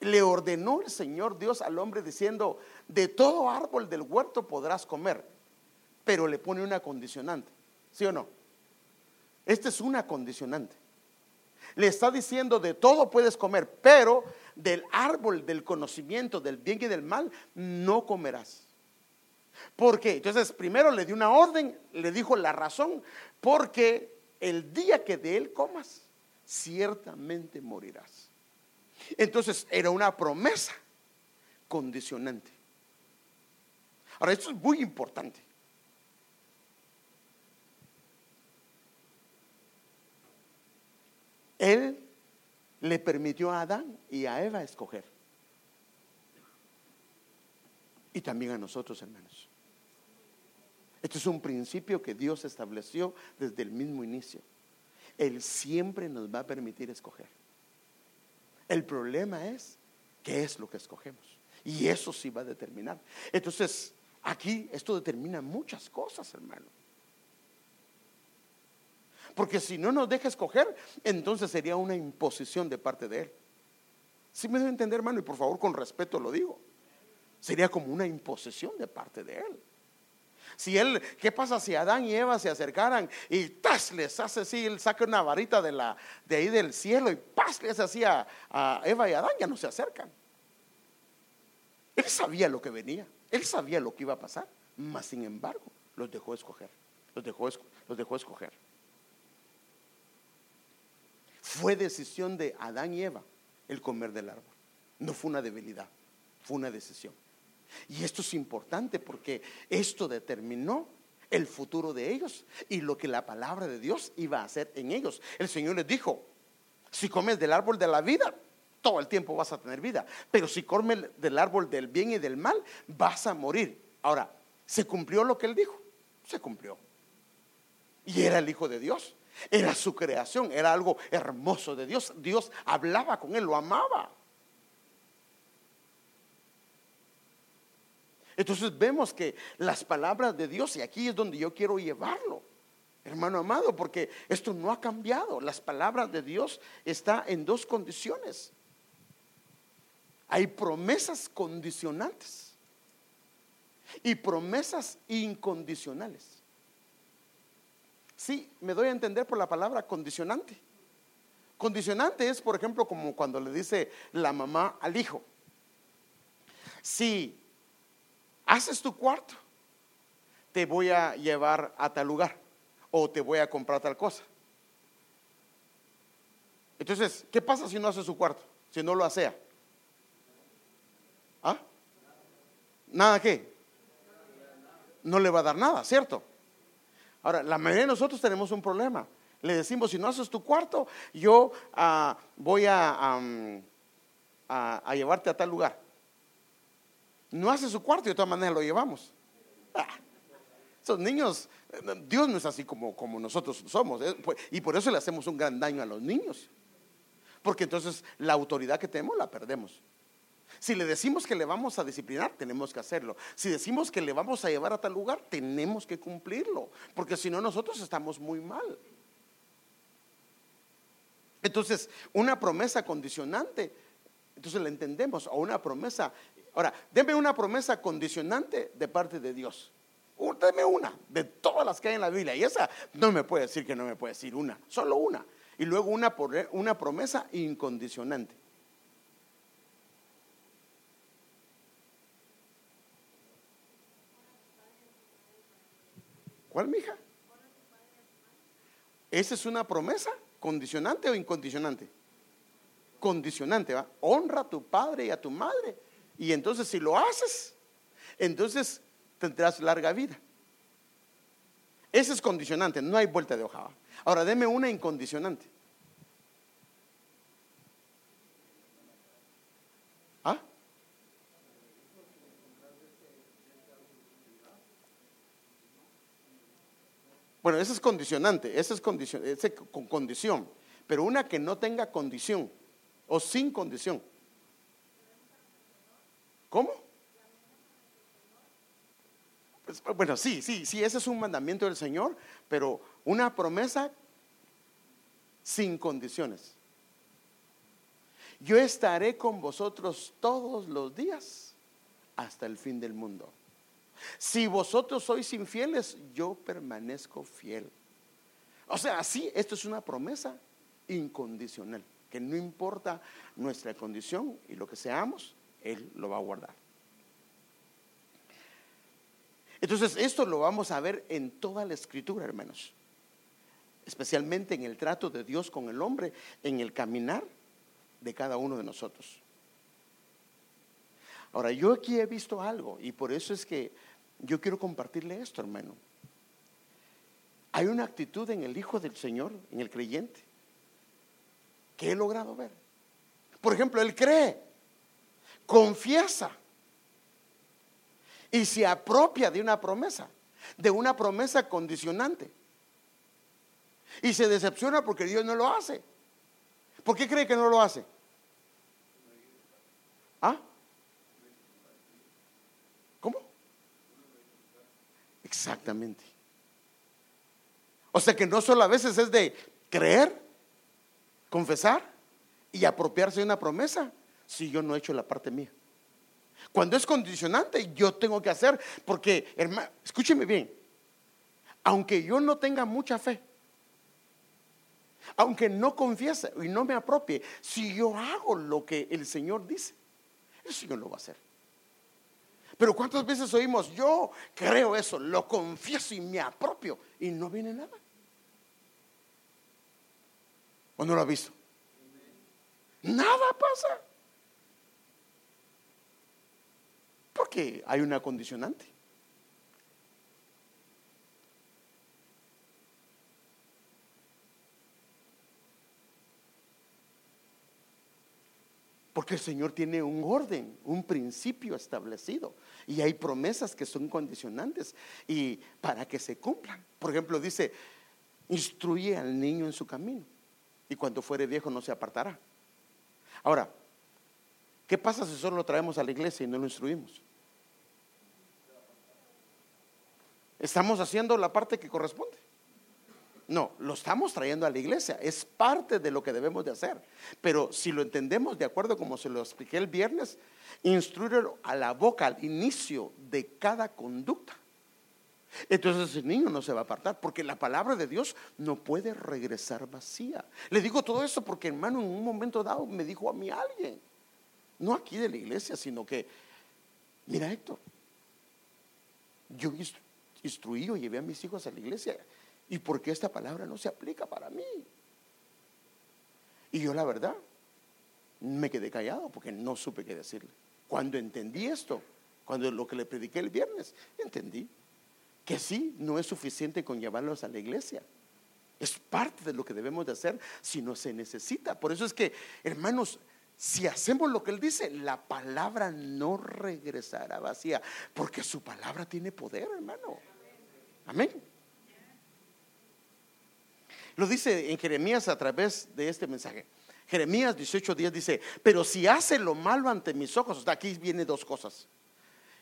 Le ordenó el Señor Dios al hombre diciendo, de todo árbol del huerto podrás comer, pero le pone una condicionante, ¿sí o no? Esta es una condicionante. Le está diciendo, de todo puedes comer, pero del árbol del conocimiento del bien y del mal no comerás. ¿Por qué? Entonces, primero le dio una orden, le dijo la razón, porque el día que de él comas, ciertamente morirás. Entonces era una promesa condicionante. Ahora, esto es muy importante. Él le permitió a Adán y a Eva escoger. Y también a nosotros, hermanos. Este es un principio que Dios estableció desde el mismo inicio. Él siempre nos va a permitir escoger. El problema es qué es lo que escogemos. Y eso sí va a determinar. Entonces, aquí esto determina muchas cosas, hermano. Porque si no nos deja escoger, entonces sería una imposición de parte de Él. Si me debe entender, hermano? Y por favor, con respeto lo digo. Sería como una imposición de parte de Él. Si él, ¿qué pasa si Adán y Eva se acercaran y ¡tas! les hace así, él saca una varita de, la, de ahí del cielo y ¡pas! les hacía a, Eva y Adán, ya no se acercan. Él sabía lo que venía, él sabía lo que iba a pasar, mas sin embargo los dejó escoger, los dejó, los dejó escoger. Fue decisión de Adán y Eva el comer del árbol, no fue una debilidad, fue una decisión. Y esto es importante porque esto determinó el futuro de ellos y lo que la palabra de Dios iba a hacer en ellos. El Señor les dijo, si comes del árbol de la vida, todo el tiempo vas a tener vida, pero si comes del árbol del bien y del mal, vas a morir. Ahora, ¿se cumplió lo que él dijo? Se cumplió. Y era el Hijo de Dios, era su creación, era algo hermoso de Dios. Dios hablaba con él, lo amaba. Entonces vemos que las palabras de Dios, y aquí es donde yo quiero llevarlo, hermano amado, porque esto no ha cambiado. Las palabras de Dios están en dos condiciones. Hay promesas condicionantes y promesas incondicionales. Sí, me doy a entender por la palabra condicionante. Condicionante es, por ejemplo, como cuando le dice la mamá al hijo, si haces tu cuarto, te voy a llevar a tal lugar o te voy a comprar tal cosa. Entonces, ¿qué pasa si no hace su cuarto? Si no lo hacea. ¿Ah? ¿Nada qué? No le va a dar nada, ¿cierto? Ahora, la mayoría de nosotros tenemos un problema. Le decimos, si no haces tu cuarto, yo ah, voy a llevarte a tal lugar no hace su cuarto y de todas maneras lo llevamos. Ah, esos niños, Dios no es así como, como nosotros somos. ¿eh? Pues, y por eso le hacemos un gran daño a los niños. Porque entonces la autoridad que tenemos la perdemos. Si le decimos que le vamos a disciplinar, tenemos que hacerlo. Si decimos que le vamos a llevar a tal lugar, tenemos que cumplirlo. Porque si no, nosotros estamos muy mal. Entonces, una promesa condicionante, entonces la entendemos, o una promesa. Ahora, deme una promesa condicionante de parte de Dios. Deme una de todas las que hay en la Biblia. Y esa no me puede decir que no me puede decir una, solo una. Y luego una, una promesa incondicionante. ¿Cuál, mija? ¿Esa es una promesa condicionante o incondicionante? Condicionante, ¿va? Honra a tu padre y a tu madre. Y entonces si lo haces, entonces tendrás larga vida. Ese es condicionante, no hay vuelta de hoja. Ahora, deme una incondicionante. Bueno, esa es condicionante, esa es condición, con condición. Pero una que no tenga condición o sin condición. ¿Cómo? Pues, bueno, sí, sí, sí, ese es un mandamiento del Señor, pero una promesa sin condiciones. Yo estaré con vosotros todos los días hasta el fin del mundo. Si vosotros sois infieles, yo permanezco fiel. O sea, sí, esto es una promesa incondicional, que no importa nuestra condición y lo que seamos, Él lo va a guardar. Entonces, esto lo vamos a ver en toda la escritura, hermanos. Especialmente en el trato de Dios con el hombre, en el caminar de cada uno de nosotros. Ahora, yo aquí he visto algo y por eso es que yo quiero compartirle esto, hermano. Hay una actitud en el Hijo del Señor, en el creyente, que he logrado ver. Por ejemplo, él cree, confiesa y se apropia de una promesa, de una promesa condicionante. Y se decepciona porque Dios no lo hace. ¿Por qué cree que no lo hace? ¿Ah? Exactamente. O sea que no solo a veces es de creer, confesar y apropiarse de una promesa si yo no he hecho la parte mía. Cuando es condicionante, yo tengo que hacer, porque, hermano, escúcheme bien, aunque yo no tenga mucha fe, aunque no confiese y no me apropie, si yo hago lo que el Señor dice, el Señor lo va a hacer. Pero ¿cuántas veces oímos, yo creo eso, lo confieso y me apropio y no viene nada? ¿O no lo ha visto? Nada pasa. Porque hay una condicionante. Porque el Señor tiene un orden, un principio establecido. Y hay promesas que son condicionantes y para que se cumplan. Por ejemplo, dice, instruye al niño en su camino. Y cuando fuere viejo no se apartará. Ahora, ¿qué pasa si solo lo traemos a la iglesia y no lo instruimos? ¿Estamos haciendo la parte que corresponde? No, lo estamos trayendo a la iglesia, es parte de lo que debemos de hacer. Pero si lo entendemos de acuerdo como se lo expliqué el viernes, instruirlo a la boca al inicio de cada conducta. Entonces el niño no se va a apartar porque la palabra de Dios no puede regresar vacía. Le digo todo eso porque hermano en un momento dado me dijo a mí alguien, no aquí de la iglesia, sino que, mira Héctor, yo instruí o llevé a mis hijos a la iglesia ¿Y por qué esta palabra no se aplica para mí? Y yo la verdad me quedé callado porque no supe qué decirle. Cuando entendí esto, cuando lo que le prediqué el viernes, entendí que sí, no es suficiente con llevarlos a la iglesia. Es parte de lo que debemos de hacer si no se necesita. Por eso es que, hermanos, si hacemos lo que Él dice, la palabra no regresará vacía, porque su palabra tiene poder, hermano. Amén. Lo dice en Jeremías a través de este mensaje. Jeremías 18:10 dice, pero si hace lo malo ante mis ojos, aquí viene dos cosas.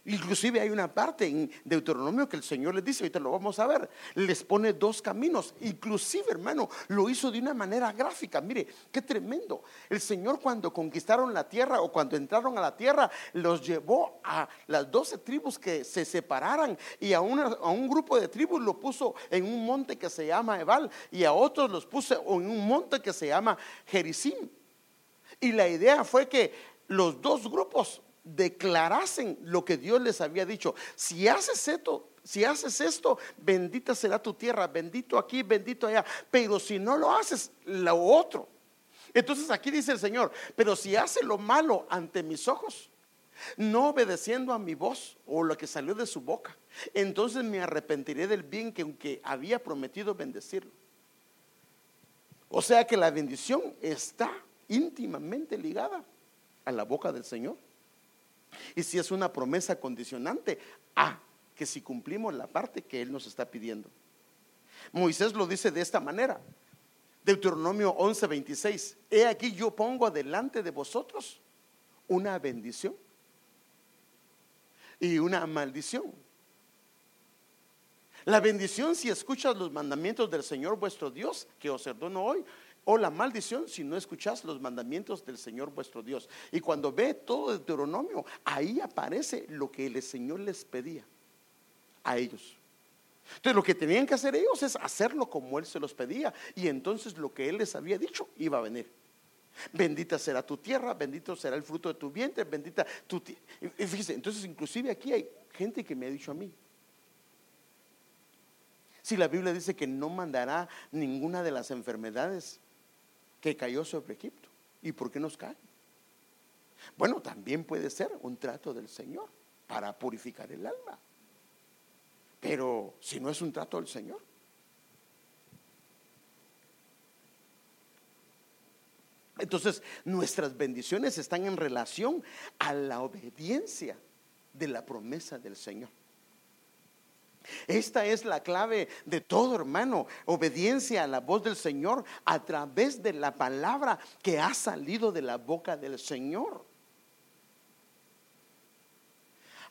Inclusive hay una parte en Deuteronomio que el Señor les dice, ahorita lo vamos a ver, les pone dos caminos. Inclusive, hermano, lo hizo de una manera gráfica. Mire, qué tremendo. El Señor cuando conquistaron la tierra o cuando entraron a la tierra, los llevó a las doce tribus que se separaran y a, a un grupo de tribus lo puso en un monte que se llama Ebal y a otros los puso en un monte que se llama Gerizim. Y la idea fue que los dos grupos declarasen lo que Dios les había dicho. Si haces esto, si haces esto, bendita será tu tierra, bendito aquí, bendito allá. Pero si no lo haces, lo otro. Entonces aquí dice el Señor, pero si hace lo malo ante mis ojos, no obedeciendo a mi voz o lo que salió de su boca, entonces me arrepentiré del bien que había prometido bendecirlo. O sea que la bendición está íntimamente ligada a la boca del Señor. Y si es una promesa condicionante a que si cumplimos la parte que Él nos está pidiendo. Moisés lo dice de esta manera. Deuteronomio 11:26. He aquí yo pongo adelante de vosotros una bendición y una maldición. La bendición si escuchas los mandamientos del Señor vuestro Dios, que os ordenó hoy, o la maldición si no escuchas los mandamientos del Señor vuestro Dios. Y cuando ve todo el Deuteronomio, ahí aparece lo que el Señor les pedía a ellos. Entonces lo que tenían que hacer ellos es hacerlo como Él se los pedía. Y entonces lo que Él les había dicho iba a venir. Bendita será tu tierra, bendito será el fruto de tu vientre, bendita tu tierra. Fíjese, entonces inclusive aquí hay gente que me ha dicho a mí, si la Biblia dice que no mandará ninguna de las enfermedades que cayó sobre Egipto. ¿Y por qué nos cae? Bueno, también puede ser un trato del Señor para purificar el alma. Pero si no es un trato del Señor. Entonces, nuestras bendiciones están en relación a la obediencia de la promesa del Señor. Esta es la clave de todo, hermano. Obediencia a la voz del Señor a través de la palabra que ha salido de la boca del Señor.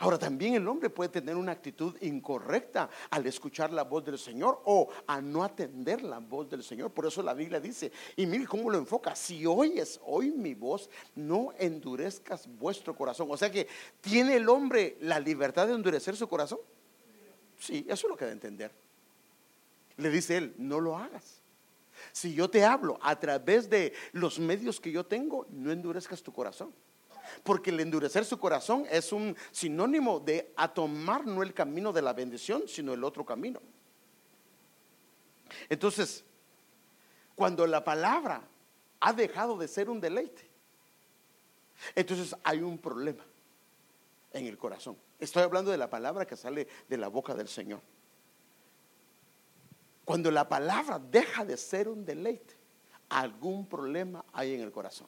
Ahora también el hombre puede tener una actitud incorrecta al escuchar la voz del Señor o a no atender la voz del Señor. Por eso la Biblia dice, y mire cómo lo enfoca, si oyes hoy mi voz, no endurezcas vuestro corazón. O sea que tiene el hombre la libertad de endurecer su corazón. Sí, eso es lo que debe entender. Le dice él, no lo hagas. Si yo te hablo a través de los medios que yo tengo, no endurezcas tu corazón. Porque el endurecer su corazón es un sinónimo de a tomar no el camino de la bendición, sino el otro camino. Entonces, cuando la palabra ha dejado de ser un deleite, entonces hay un problema en el corazón. Estoy hablando de la palabra que sale de la boca del Señor. Cuando la palabra deja de ser un deleite, algún problema hay en el corazón.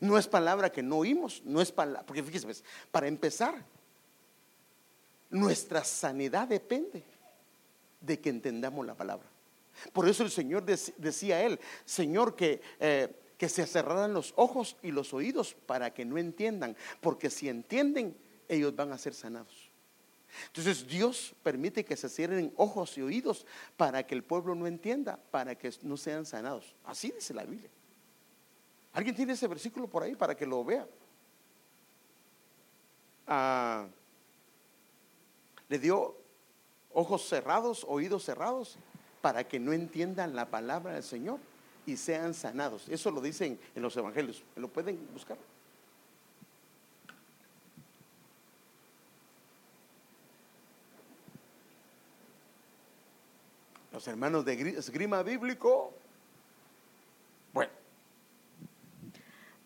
No es palabra que no oímos, no es palabra, porque fíjese, pues, para empezar, nuestra sanidad depende de que entendamos la palabra. Por eso el Señor decía a él, Señor, que, eh, que se cerraran los ojos y los oídos para que no entiendan, porque si entienden, ellos van a ser sanados. Entonces Dios permite que se cierren ojos y oídos para que el pueblo no entienda, para que no sean sanados. Así dice la Biblia. ¿Alguien tiene ese versículo por ahí para que lo vea? Ah, le dio ojos cerrados, oídos cerrados, para que no entiendan la palabra del Señor y sean sanados. Eso lo dicen en los evangelios. ¿Lo pueden buscar? Los hermanos de esgrima bíblico. Bueno.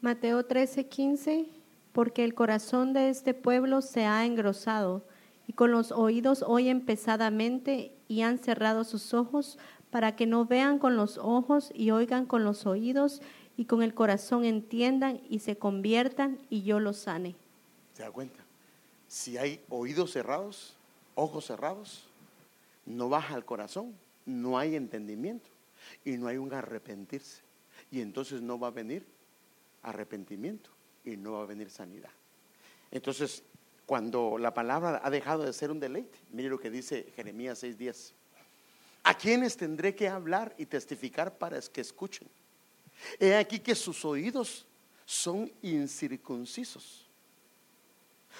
Mateo 13, 15. Porque el corazón de este pueblo se ha engrosado y con los oídos oyen pesadamente y han cerrado sus ojos para que no vean con los ojos y oigan con los oídos y con el corazón entiendan y se conviertan y yo los sane. ¿Se da cuenta? Si hay oídos cerrados, ojos cerrados, no baja al corazón, no hay entendimiento y no hay un arrepentirse. Y entonces no va a venir arrepentimiento y no va a venir sanidad. Entonces, cuando la palabra ha dejado de ser un deleite, mire lo que dice Jeremías 6:10. ¿A quienes tendré que hablar y testificar para que escuchen? He aquí que sus oídos son incircuncisos.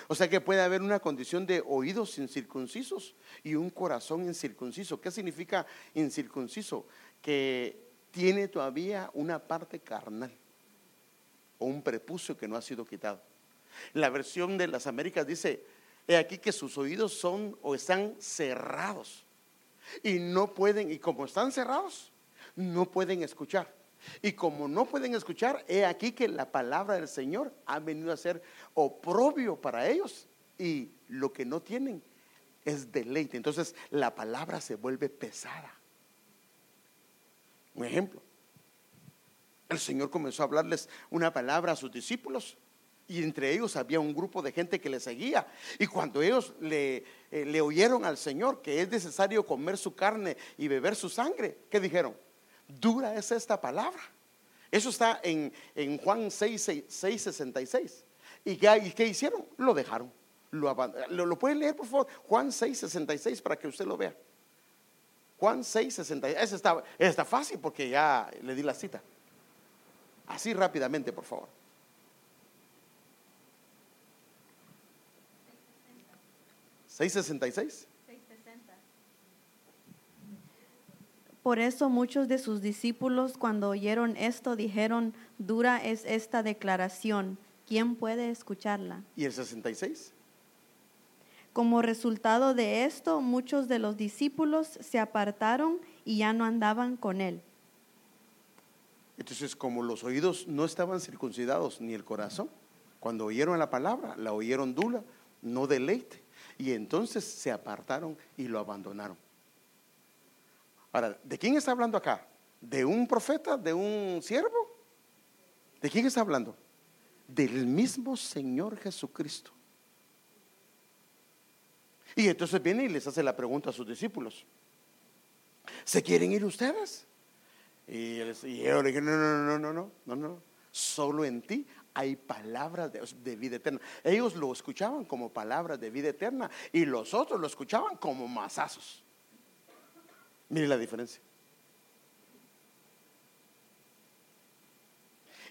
O sea que puede haber una condición de oídos incircuncisos y un corazón incircunciso. ¿Qué significa incircunciso? Que tiene todavía una parte carnal o un prepucio que no ha sido quitado. La versión de las Américas dice, he aquí que sus oídos son o están cerrados y no pueden, y como están cerrados, no pueden escuchar. Y como no pueden escuchar, he aquí que la palabra del Señor ha venido a ser oprobio para ellos y lo que no tienen es deleite. Entonces la palabra se vuelve pesada. Un ejemplo. El Señor comenzó a hablarles una palabra a sus discípulos y entre ellos había un grupo de gente que le seguía. Y cuando ellos le, eh, le oyeron al Señor que es necesario comer su carne y beber su sangre, ¿qué dijeron? Dura es esta palabra. Eso está en, Juan 6, 6, 66. ¿Y qué, qué, hicieron? Lo dejaron. Lo, pueden leer, por favor. Juan 6, 66 para que usted lo vea. Juan 6, 66. Ese está, está fácil porque ya le di la cita. Así rápidamente, por favor. ¿666? Por eso muchos de sus discípulos cuando oyeron esto dijeron, dura es esta declaración, ¿quién puede escucharla? ¿Y el 66? Como resultado de esto, muchos de los discípulos se apartaron y ya no andaban con él. Entonces, como los oídos no estaban circuncidados ni el corazón, cuando oyeron la palabra, la oyeron dura, no deleite. Y entonces se apartaron y lo abandonaron. Ahora, ¿de quién está hablando acá? ¿De un profeta? ¿De un siervo? ¿De quién está hablando? Del mismo Señor Jesucristo. Y entonces viene y les hace la pregunta a sus discípulos. ¿Se quieren ir ustedes? Y, ellos le dije, no, no, no, no, no, no, no. Solo en ti hay palabras de, vida eterna. Ellos lo escuchaban como palabras de vida eterna y los otros lo escuchaban como masazos. Mire la diferencia.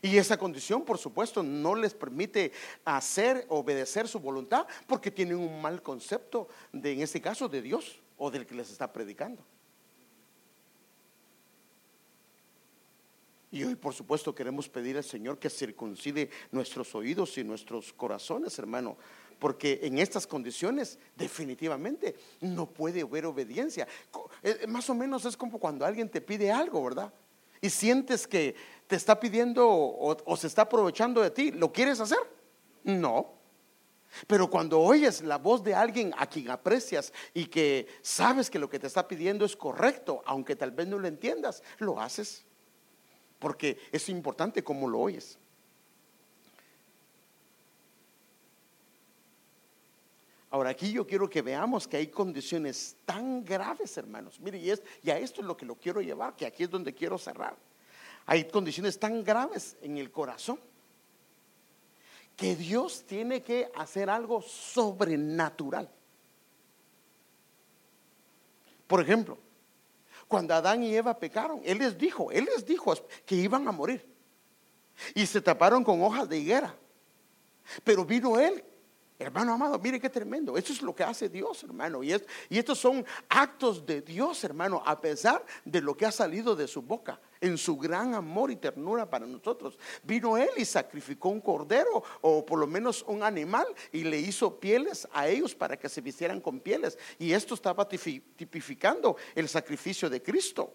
Y esa condición, por supuesto, no les permite hacer, obedecer su voluntad, porque tienen un mal concepto de, en este caso, de Dios o del que les está predicando. Y hoy, por supuesto, queremos pedir al Señor que circuncide nuestros oídos y nuestros corazones, hermano, porque en estas condiciones definitivamente no puede haber obediencia. Eh, más o menos es como cuando alguien te pide algo, ¿verdad? Y sientes que te está pidiendo o, o se está aprovechando de ti. ¿Lo quieres hacer? No. Pero cuando oyes la voz de alguien a quien aprecias y que sabes que lo que te está pidiendo es correcto, aunque tal vez no lo entiendas, lo haces porque es importante cómo lo oyes. Ahora aquí yo quiero que veamos que hay condiciones tan graves, hermanos. Mire, y, es, y a esto es lo que lo quiero llevar, que aquí es donde quiero cerrar. Hay condiciones tan graves en el corazón que Dios tiene que hacer algo sobrenatural. Por ejemplo, cuando Adán y Eva pecaron, Él les dijo, Él les dijo que iban a morir. Y se taparon con hojas de higuera. Pero vino Él Hermano amado, mire qué tremendo. Eso es lo que hace Dios, hermano. Y, y, estos son actos de Dios, hermano, a pesar de lo que ha salido de su boca, en su gran amor y ternura para nosotros. Vino Él y sacrificó un cordero o por lo menos un animal y le hizo pieles a ellos para que se vistieran con pieles. Y esto estaba tipificando el sacrificio de Cristo.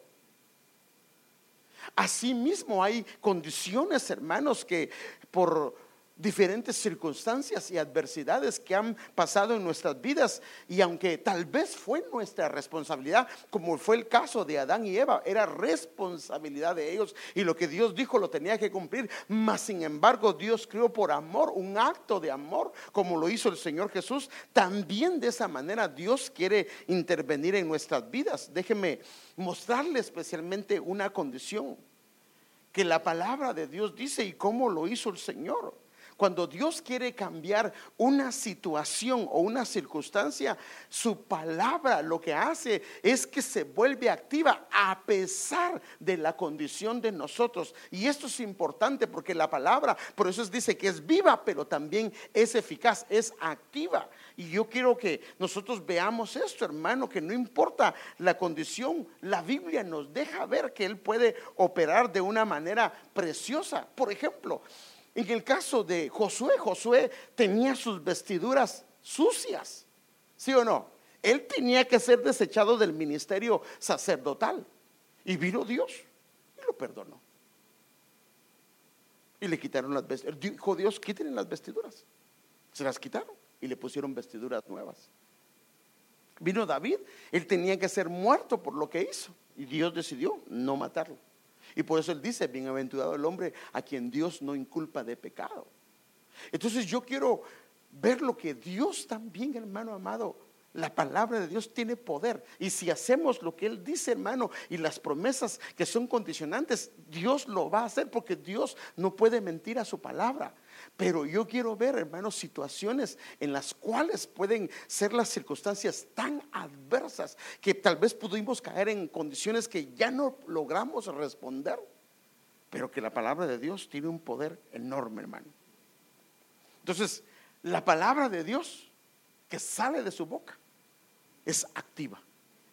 Asimismo hay condiciones, hermanos, que por diferentes circunstancias y adversidades que han pasado en nuestras vidas y aunque tal vez fue nuestra responsabilidad, como fue el caso de Adán y Eva, era responsabilidad de ellos y lo que Dios dijo lo tenía que cumplir, mas sin embargo Dios creó por amor, un acto de amor como lo hizo el Señor Jesús, también de esa manera Dios quiere intervenir en nuestras vidas. Déjeme mostrarle especialmente una condición que la palabra de Dios dice y cómo lo hizo el Señor. Cuando Dios quiere cambiar una situación o una circunstancia, su palabra lo que hace es que se vuelve activa a pesar de la condición de nosotros. Y esto es importante porque la palabra, por eso dice que es viva, pero también es eficaz, es activa. Y yo quiero que nosotros veamos esto, hermano, que no importa la condición, la Biblia nos deja ver que Él puede operar de una manera preciosa. Por ejemplo, en el caso de Josué, Josué tenía sus vestiduras sucias, ¿sí o no? Él tenía que ser desechado del ministerio sacerdotal. Y vino Dios y lo perdonó. Y le quitaron las vestiduras. Dijo Dios, quítenle las vestiduras. Se las quitaron y le pusieron vestiduras nuevas. Vino David, él tenía que ser muerto por lo que hizo. Y Dios decidió no matarlo. Y por eso él dice, bienaventurado el hombre a quien Dios no inculpa de pecado. Entonces yo quiero ver lo que Dios también, hermano amado, la palabra de Dios tiene poder. Y si hacemos lo que Él dice, hermano, y las promesas que son condicionantes, Dios lo va a hacer porque Dios no puede mentir a su palabra. Pero yo quiero ver, hermanos, situaciones en las cuales pueden ser las circunstancias tan adversas que tal vez pudimos caer en condiciones que ya no logramos responder, pero que la palabra de Dios tiene un poder enorme, hermano. Entonces, la palabra de Dios que sale de su boca es activa.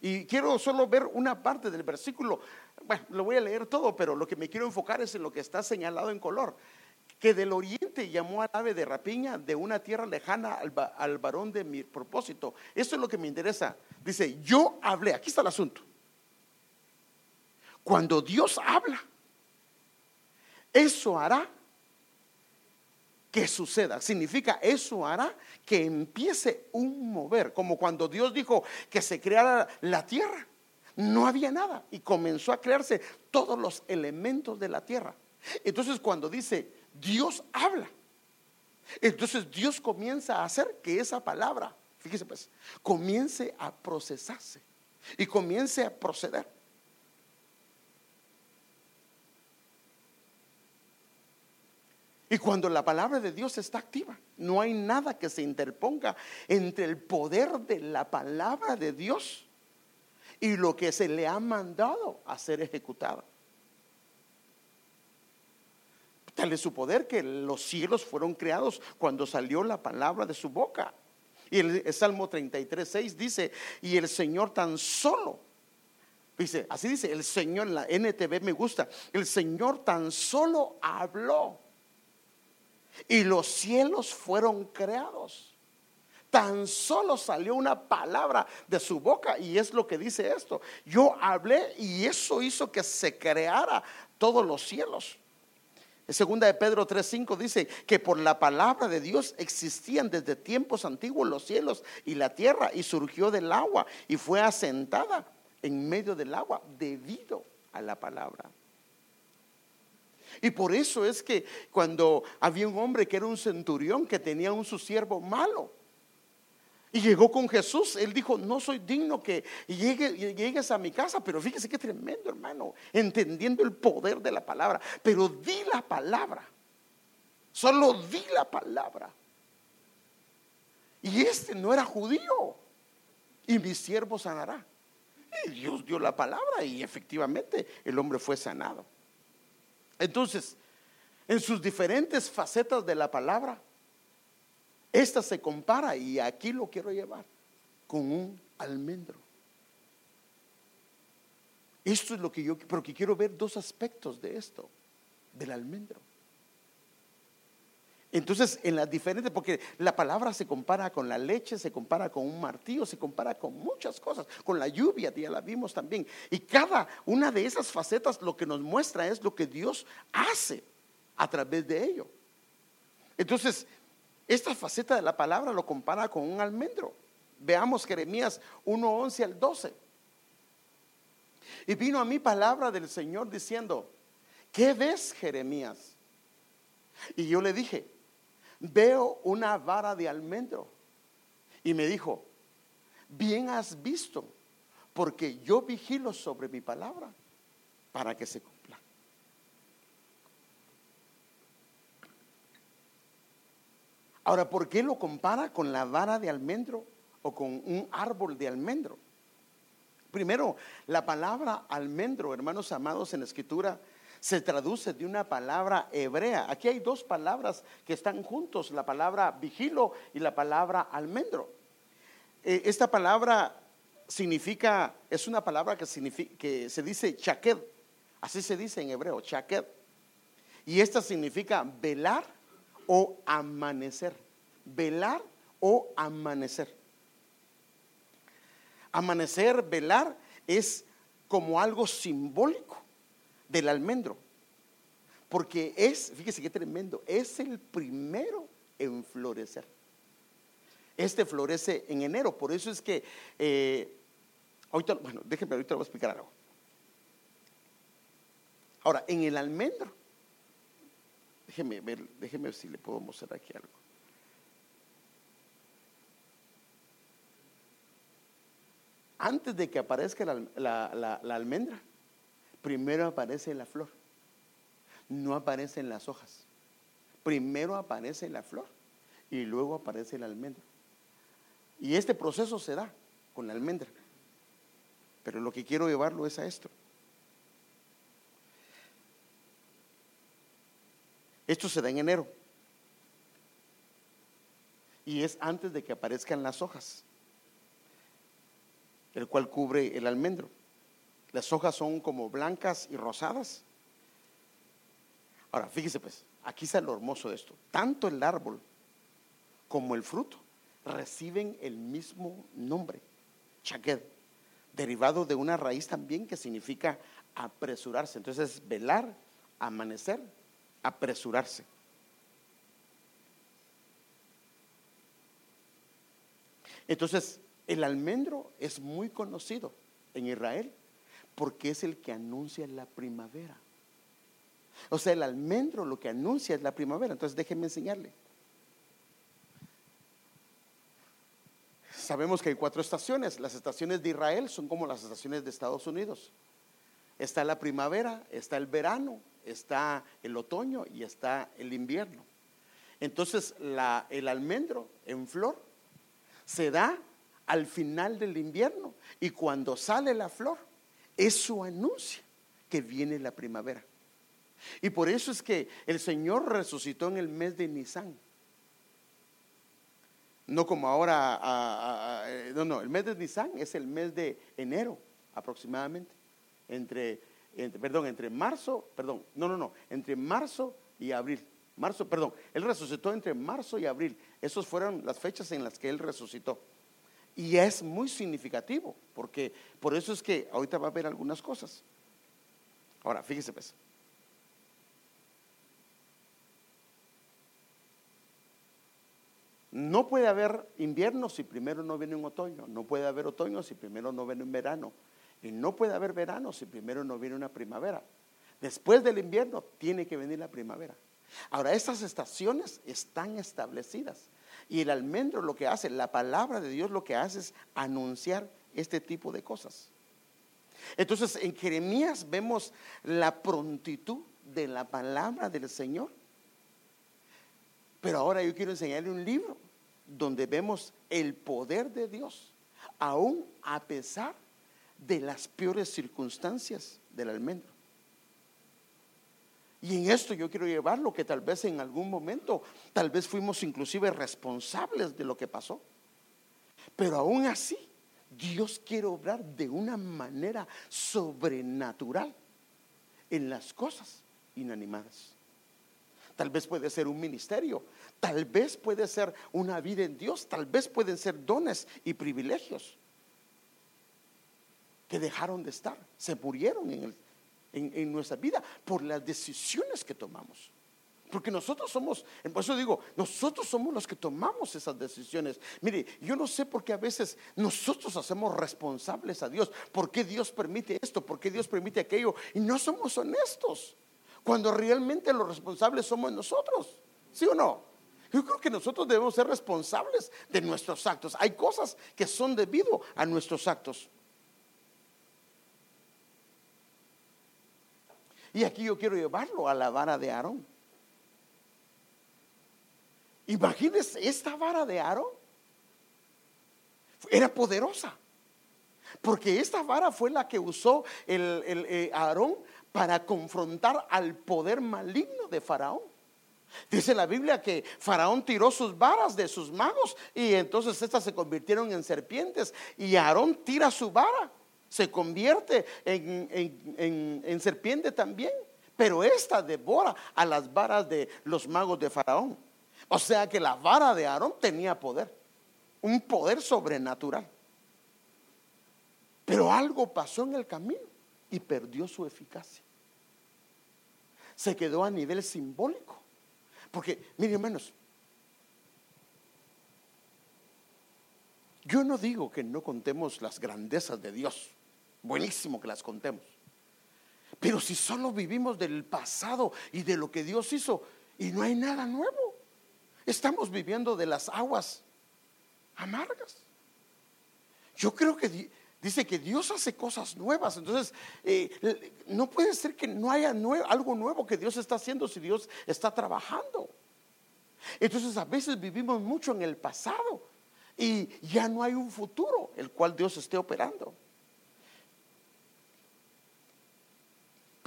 Y quiero solo ver una parte del versículo. Bueno, lo voy a leer todo, pero lo que me quiero enfocar es en lo que está señalado en color que del oriente llamó al ave de rapiña de una tierra lejana al, varón de mi propósito. Eso es lo que me interesa. Dice, yo hablé, aquí está el asunto. Cuando Dios habla, eso hará que suceda. Significa, eso hará que empiece un mover, como cuando Dios dijo que se creara la tierra. No había nada y comenzó a crearse todos los elementos de la tierra. Entonces cuando dice, Dios habla. Entonces Dios comienza a hacer que esa palabra, fíjese pues, comience a procesarse y comience a proceder. Y cuando la palabra de Dios está activa, no hay nada que se interponga entre el poder de la palabra de Dios y lo que se le ha mandado a ser ejecutado. Tal es su poder que los cielos fueron creados cuando salió la palabra de su boca. Y el, Salmo 33, 6 dice, y el Señor tan solo, dice, así dice, el Señor, la NTV me gusta, el Señor tan solo habló y los cielos fueron creados. Tan solo salió una palabra de su boca y es lo que dice esto. Yo hablé y eso hizo que se creara todos los cielos. Segunda de Pedro 3:5 dice que por la palabra de Dios existían desde tiempos antiguos los cielos y la tierra y surgió del agua y fue asentada en medio del agua debido a la palabra. Y por eso es que cuando había un hombre que era un centurión que tenía un su siervo malo, y llegó con Jesús. Él dijo, no soy digno que llegues a mi casa. Pero fíjese qué tremendo, hermano. Entendiendo el poder de la palabra. Pero di la palabra. Solo di la palabra. Y este no era judío. Y mi siervo sanará. Y Dios dio la palabra y efectivamente el hombre fue sanado. Entonces, en sus diferentes facetas de la palabra, esta se compara, y aquí lo quiero llevar, con un almendro. Esto es lo que yo, porque quiero ver dos aspectos de esto, del almendro. Entonces, en las diferentes, porque la palabra se compara con la leche, se compara con un martillo, se compara con muchas cosas, con la lluvia, ya la vimos también. Y cada una de esas facetas lo que nos muestra es lo que Dios hace a través de ello. Entonces, esta faceta de la palabra lo compara con un almendro. Veamos Jeremías 1:11 al 12. Y vino a mí palabra del Señor diciendo, ¿qué ves, Jeremías? Y yo le dije, veo una vara de almendro. Y me dijo, bien has visto, porque yo vigilo sobre mi palabra para que se cumpla. Ahora, ¿por qué lo compara con la vara de almendro o con un árbol de almendro? Primero, la palabra almendro, hermanos amados en la escritura, se traduce de una palabra hebrea. Aquí hay dos palabras que están juntos, la palabra vigilo y la palabra almendro. Eh, esta palabra significa, es una palabra que, significa, que se dice chaked, así se dice en hebreo, chaked. Y esta significa velar o amanecer, velar o amanecer. Amanecer, velar es como algo simbólico del almendro. Porque es, fíjese qué tremendo, es el primero en florecer. Este florece en enero, por eso es que, eh, ahorita, bueno, déjenme, ahorita le voy a explicar algo. Ahora, en el almendro, déjeme ver, déjeme ver si le puedo mostrar aquí algo. Antes de que aparezca la almendra, primero aparece la flor, no aparecen las hojas. Primero aparece la flor y luego aparece el almendra. Y este proceso se da con la almendra. Pero lo que quiero llevarlo es a esto. Esto se da en enero. Y es antes de que aparezcan las hojas, el cual cubre el almendro. Las hojas son como blancas y rosadas. Ahora, fíjese pues, aquí está lo hermoso de esto. Tanto el árbol como el fruto reciben el mismo nombre, chaked, derivado de una raíz también que significa apresurarse. Entonces, es velar, amanecer, apresurarse. Entonces, el almendro es muy conocido en Israel porque es el que anuncia la primavera. O sea, el almendro lo que anuncia es la primavera. Entonces déjenme enseñarle. Sabemos que hay cuatro estaciones. Las estaciones de Israel son como las estaciones de Estados Unidos. Está la primavera, está el verano, está el otoño y está el invierno. Entonces el almendro en flor se da al final del invierno y cuando sale la flor eso anuncia que viene la primavera. Y por eso es que el Señor resucitó en el mes de Nisan. No como ahora, no, no, el mes de Nisan es el mes de enero aproximadamente. Entre, perdón, entre marzo, perdón, no, no, no, entre marzo y abril. Marzo, perdón, Él resucitó entre marzo y abril. Esas fueron las fechas en las que Él resucitó. Y es muy significativo, porque por eso es que ahorita va a haber algunas cosas. Ahora, fíjese pues. No puede haber invierno si primero no viene un otoño. No puede haber otoño si primero no viene un verano. Y no puede haber verano si primero no viene una primavera. Después del invierno tiene que venir la primavera. Ahora, estas estaciones están establecidas. Y el almendro lo que hace, la palabra de Dios lo que hace es anunciar este tipo de cosas. Entonces en Jeremías vemos la prontitud de la palabra del Señor. Pero ahora yo quiero enseñarle un libro donde vemos el poder de Dios, aún a pesar de las peores circunstancias del almendro. Y en esto yo quiero llevarlo que tal vez en algún momento, tal vez fuimos inclusive responsables de lo que pasó. Pero aún así, Dios quiere obrar de una manera sobrenatural en las cosas inanimadas. Tal vez puede ser un ministerio, tal vez puede ser una vida en Dios, tal vez pueden ser dones y privilegios que dejaron de estar, se murieron en en, nuestra vida por las decisiones que tomamos. Porque nosotros somos, por eso digo, nosotros somos los que tomamos esas decisiones. Mire, yo no sé por qué a veces nosotros hacemos responsables a Dios. ¿Por qué Dios permite esto? ¿Por qué Dios permite aquello? Y no somos honestos. Cuando realmente los responsables somos nosotros. ¿Sí o no? Yo creo que nosotros debemos ser responsables de nuestros actos. Hay cosas que son debido a nuestros actos. Y aquí yo quiero llevarlo a la vara de Aarón. Imagínense esta vara de Aarón. Era poderosa. Porque esta vara fue la que usó el, eh, Aarón para confrontar al poder maligno de Faraón. Dice la Biblia que Faraón tiró sus varas de sus manos y entonces estas se convirtieron en serpientes y Aarón tira su vara, se convierte en, en serpiente también. Pero esta devora a las varas de los magos de Faraón. O sea que la vara de Aarón tenía poder, un poder sobrenatural. Pero algo pasó en el camino y perdió su eficacia. Se quedó a nivel simbólico. Porque, miren hermanos, yo no digo que no contemos las grandezas de Dios. Buenísimo que las contemos. Pero si solo vivimos del pasado y de lo que Dios hizo y no hay nada nuevo, estamos viviendo de las aguas amargas. Yo creo que dice que Dios hace cosas nuevas. Entonces, eh, no puede ser que no haya algo nuevo que Dios está haciendo si Dios está trabajando. Entonces, a veces vivimos mucho en el pasado y ya no hay un futuro el cual Dios esté operando.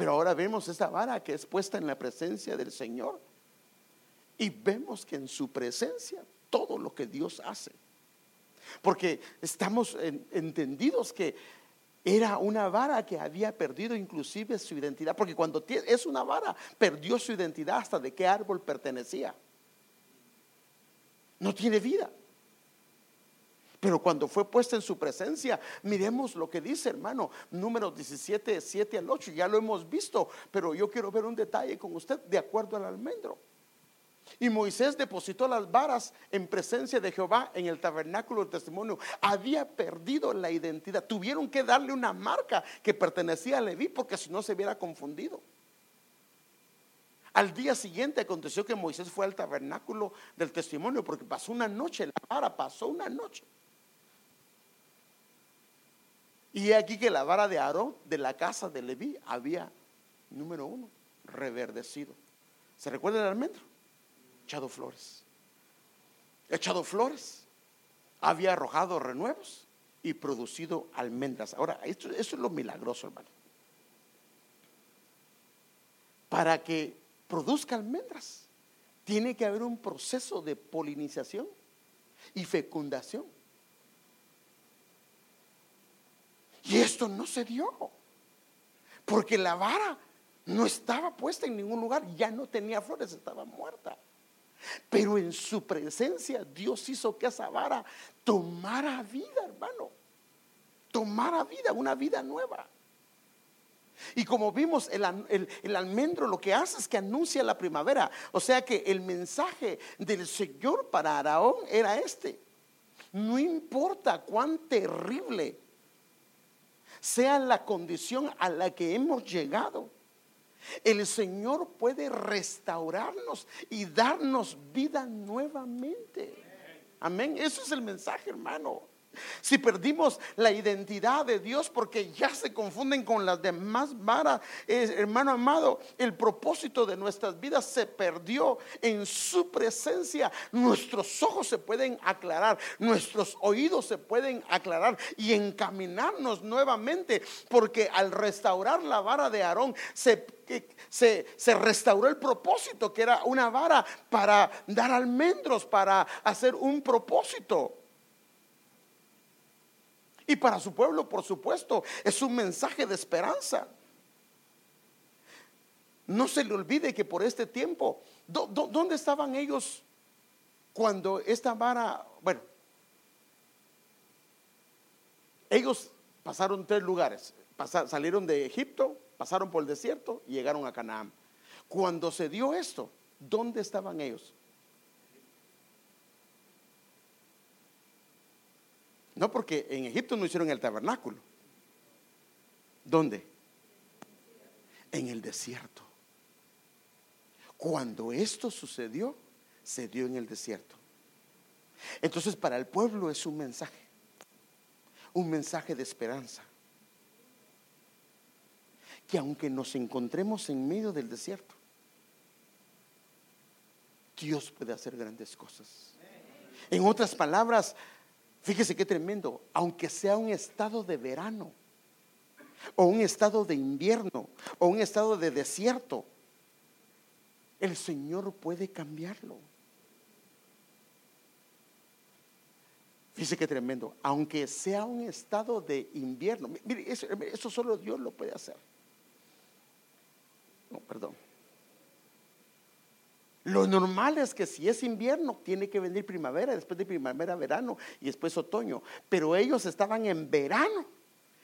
Pero ahora vemos esa vara que es puesta en la presencia del Señor y vemos que en su presencia todo lo que Dios hace porque estamos entendidos que era una vara que había perdido inclusive su identidad, porque cuando es una vara, perdió su identidad hasta de qué árbol pertenecía. No tiene vida. Pero cuando fue puesta en su presencia, miremos lo que dice, hermano, número 17, 7 al 8, ya lo hemos visto, pero yo quiero ver un detalle con usted de acuerdo al almendro. Y Moisés depositó las varas en presencia de Jehová en el tabernáculo del testimonio. Había perdido la identidad. Tuvieron que darle una marca que pertenecía a Leví porque si no se hubiera confundido. Al día siguiente aconteció que Moisés fue al tabernáculo del testimonio porque pasó una noche, la vara pasó una noche. Y aquí que la vara de Aarón de la casa de Leví había, número uno, reverdecido. ¿Se recuerda el almendro? echado flores. Echado flores. Había arrojado renuevos y producido almendras. Ahora, esto, eso es lo milagroso, hermano. Para que produzca almendras, tiene que haber un proceso de polinización y fecundación. Y esto no se dio, porque la vara no estaba puesta en ningún lugar, ya no tenía flores, estaba muerta. Pero en su presencia Dios hizo que esa vara tomara vida, hermano. Tomara vida, una vida nueva. Y como vimos, el, almendro lo que hace es que anuncia la primavera. O sea que el mensaje del Señor para Araón era este. No importa cuán terrible sea la condición a la que hemos llegado el Señor puede restaurarnos y darnos vida nuevamente. Amén. Eso es el mensaje, hermano. Si perdimos la identidad de Dios porque ya se confunden con las demás varas, hermano amado, el propósito de nuestras vidas se perdió en su presencia. Nuestros ojos se pueden aclarar, nuestros oídos se pueden aclarar y encaminarnos nuevamente porque al restaurar la vara de Aarón se se, se, restauró el propósito, que era una vara para dar almendros, para hacer un propósito. Y para su pueblo, por supuesto, es un mensaje de esperanza. No se le olvide que por este tiempo, ¿dónde estaban ellos cuando esta vara, bueno, ellos pasaron tres lugares, salieron de Egipto, pasaron por el desierto y llegaron a Canaán. Cuando se dio esto, ¿dónde estaban ellos? No porque en Egipto no hicieron el tabernáculo. ¿Dónde? En el desierto. Cuando esto sucedió, se dio en el desierto. Entonces para el pueblo es un mensaje, un mensaje de esperanza. Que aunque nos encontremos en medio del desierto, Dios puede hacer grandes cosas. En otras palabras, fíjese qué tremendo, aunque sea un estado de verano, o un estado de invierno, o un estado de desierto, el Señor puede cambiarlo. Fíjese qué tremendo, aunque sea un estado de invierno, mire, eso, eso solo Dios lo puede hacer. No, perdón. Lo normal es que si es invierno, tiene que venir primavera, después de primavera, verano y después otoño. Pero ellos estaban en verano,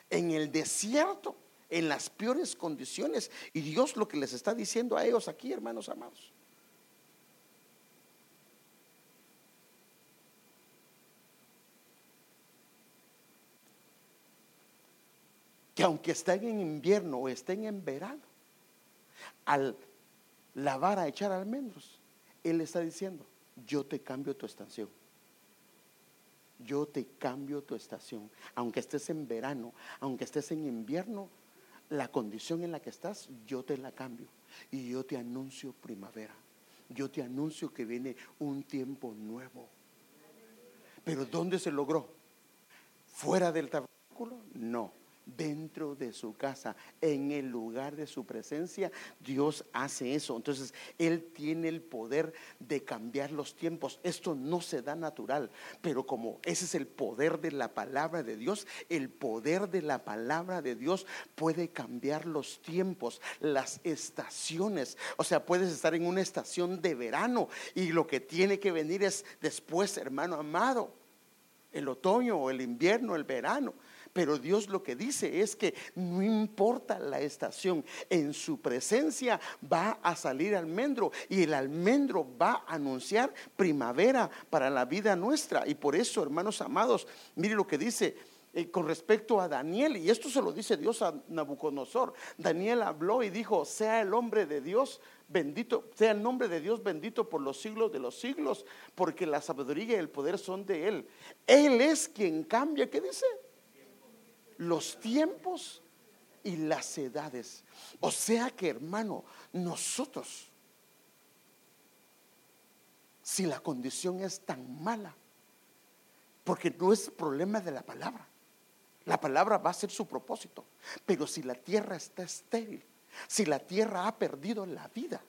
en el desierto, en las peores condiciones. Y Dios lo que les está diciendo a ellos aquí, hermanos amados. Que aunque estén en invierno o estén en verano, al la vara a echar almendros, Él está diciendo, yo te cambio tu estación. Yo te cambio tu estación. Aunque estés en verano, aunque estés en invierno, la condición en la que estás, yo te la cambio. Y yo te anuncio primavera. Yo te anuncio que viene un tiempo nuevo. Pero ¿dónde se logró? ¿Fuera del tabernáculo? No dentro de su casa, en el lugar de su presencia, Dios hace eso. Entonces, Él tiene el poder de cambiar los tiempos. Esto no se da natural, pero como ese es el poder de la palabra de Dios, el poder de la palabra de Dios puede cambiar los tiempos, las estaciones. O sea, puedes estar en una estación de verano y lo que tiene que venir es después, hermano amado, el otoño el invierno, el verano. Pero Dios lo que dice es que no importa la estación, en su presencia va a salir almendro y el almendro va a anunciar primavera para la vida nuestra. Y por eso, hermanos amados, mire lo que dice eh, con respecto a Daniel, y esto se lo dice Dios a Nabucodonosor. Daniel habló y dijo, sea el hombre de Dios bendito, sea el nombre de Dios bendito por los siglos de los siglos, porque la sabiduría y el poder son de Él. Él es quien cambia, ¿qué dice? Los tiempos y las edades. O sea que, hermano, nosotros, si la condición es tan mala, porque no es problema de la palabra, la palabra va a ser su propósito, pero si la tierra está estéril, si la tierra ha perdido la vida,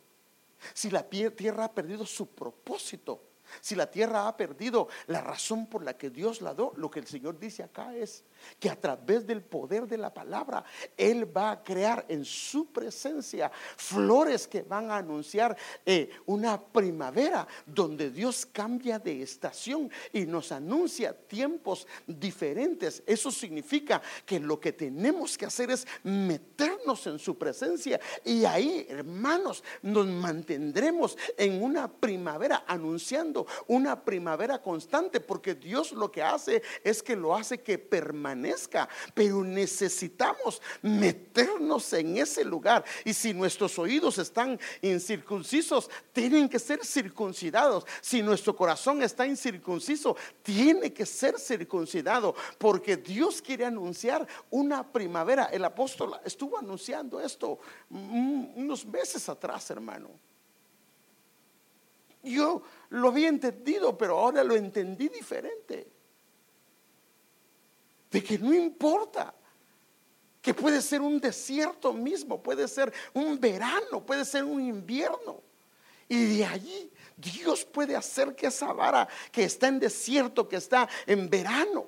si la tierra ha perdido su propósito, si la tierra ha perdido la razón por la que Dios la dio, lo que el Señor dice acá es que a través del poder de la palabra, Él va a crear en su presencia flores que van a anunciar eh, una primavera donde Dios cambia de estación y nos anuncia tiempos diferentes. Eso significa que lo que tenemos que hacer es meternos en su presencia y ahí, hermanos, nos mantendremos en una primavera anunciando una primavera constante, porque Dios lo que hace es que lo hace que permanezca, pero necesitamos meternos en ese lugar. Y si nuestros oídos están incircuncisos, tienen que ser circuncidados. Si nuestro corazón está incircunciso, tiene que ser circuncidado, porque Dios quiere anunciar una primavera. El apóstol estuvo anunciando esto unos meses atrás, hermano. Yo lo había entendido, pero ahora lo entendí diferente. De que no importa, que puede ser un desierto mismo, puede ser un verano, puede ser un invierno. Y de allí Dios puede hacer que esa vara que está en desierto, que está en verano,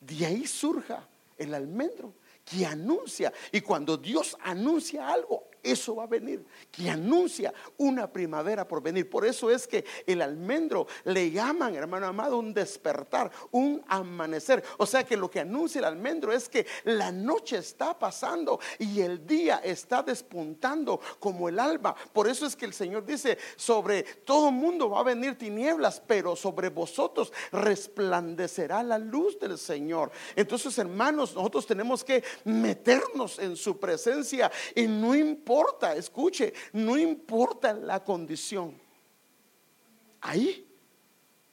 de ahí surja el almendro que anuncia. Y cuando Dios anuncia algo, eso va a venir, que anuncia una primavera por venir. Por eso es que el almendro le llaman, hermano amado, un despertar, un amanecer. O sea que lo que anuncia el almendro es que la noche está pasando y el día está despuntando como el alba. Por eso es que el Señor dice, sobre todo mundo va a venir tinieblas, pero sobre vosotros resplandecerá la luz del Señor. Entonces, hermanos, nosotros tenemos que meternos en su presencia y no importa importa, escuche, no importa la condición. Ahí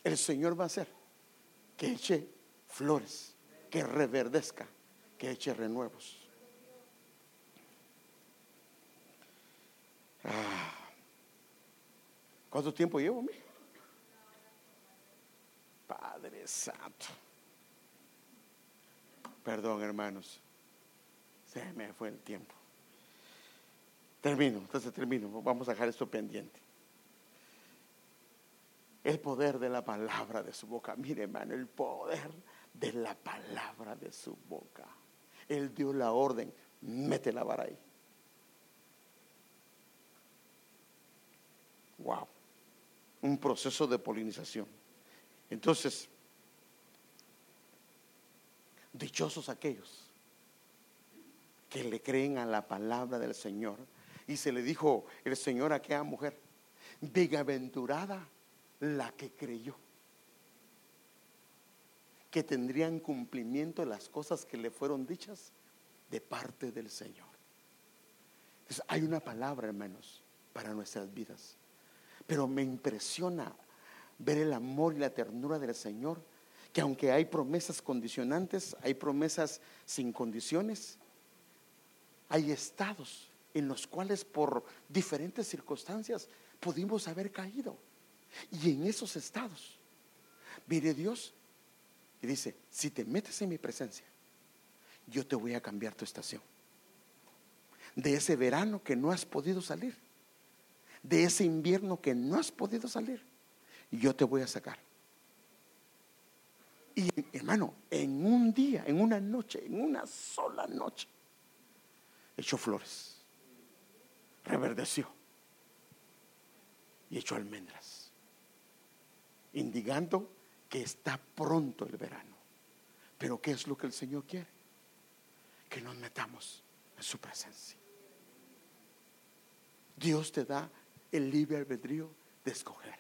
el Señor va a hacer que eche flores, que reverdezca, que eche renuevos. Ah. ¿Cuánto tiempo llevo, mi? Padre Santo. Perdón, hermanos. Se me fue el tiempo. Termino, entonces termino. Vamos a dejar esto pendiente. El poder de la palabra de su boca. Mire, hermano, el poder de la palabra de su boca. Él dio la orden, mete la vara ahí. Wow. Un proceso de polinización. Entonces, dichosos aquellos que le creen a la palabra del Señor. Y se le dijo el Señor a aquella mujer, bienaventurada la que creyó, que tendrían cumplimiento las cosas que le fueron dichas de parte del Señor. Entonces, hay una palabra, hermanos, para nuestras vidas. Pero me impresiona ver el amor y la ternura del Señor, que aunque hay promesas condicionantes, hay promesas sin condiciones, hay estados en los cuales por diferentes circunstancias pudimos haber caído. Y en esos estados, mire Dios y dice, si te metes en mi presencia, yo te voy a cambiar tu estación. De ese verano que no has podido salir, de ese invierno que no has podido salir, yo te voy a sacar. Y hermano, en un día, en una noche, en una sola noche, echó flores, reverdeció y echó almendras, indicando que está pronto el verano. Pero ¿qué es lo que el Señor quiere? Que nos metamos en su presencia. Dios te da el libre albedrío de escoger.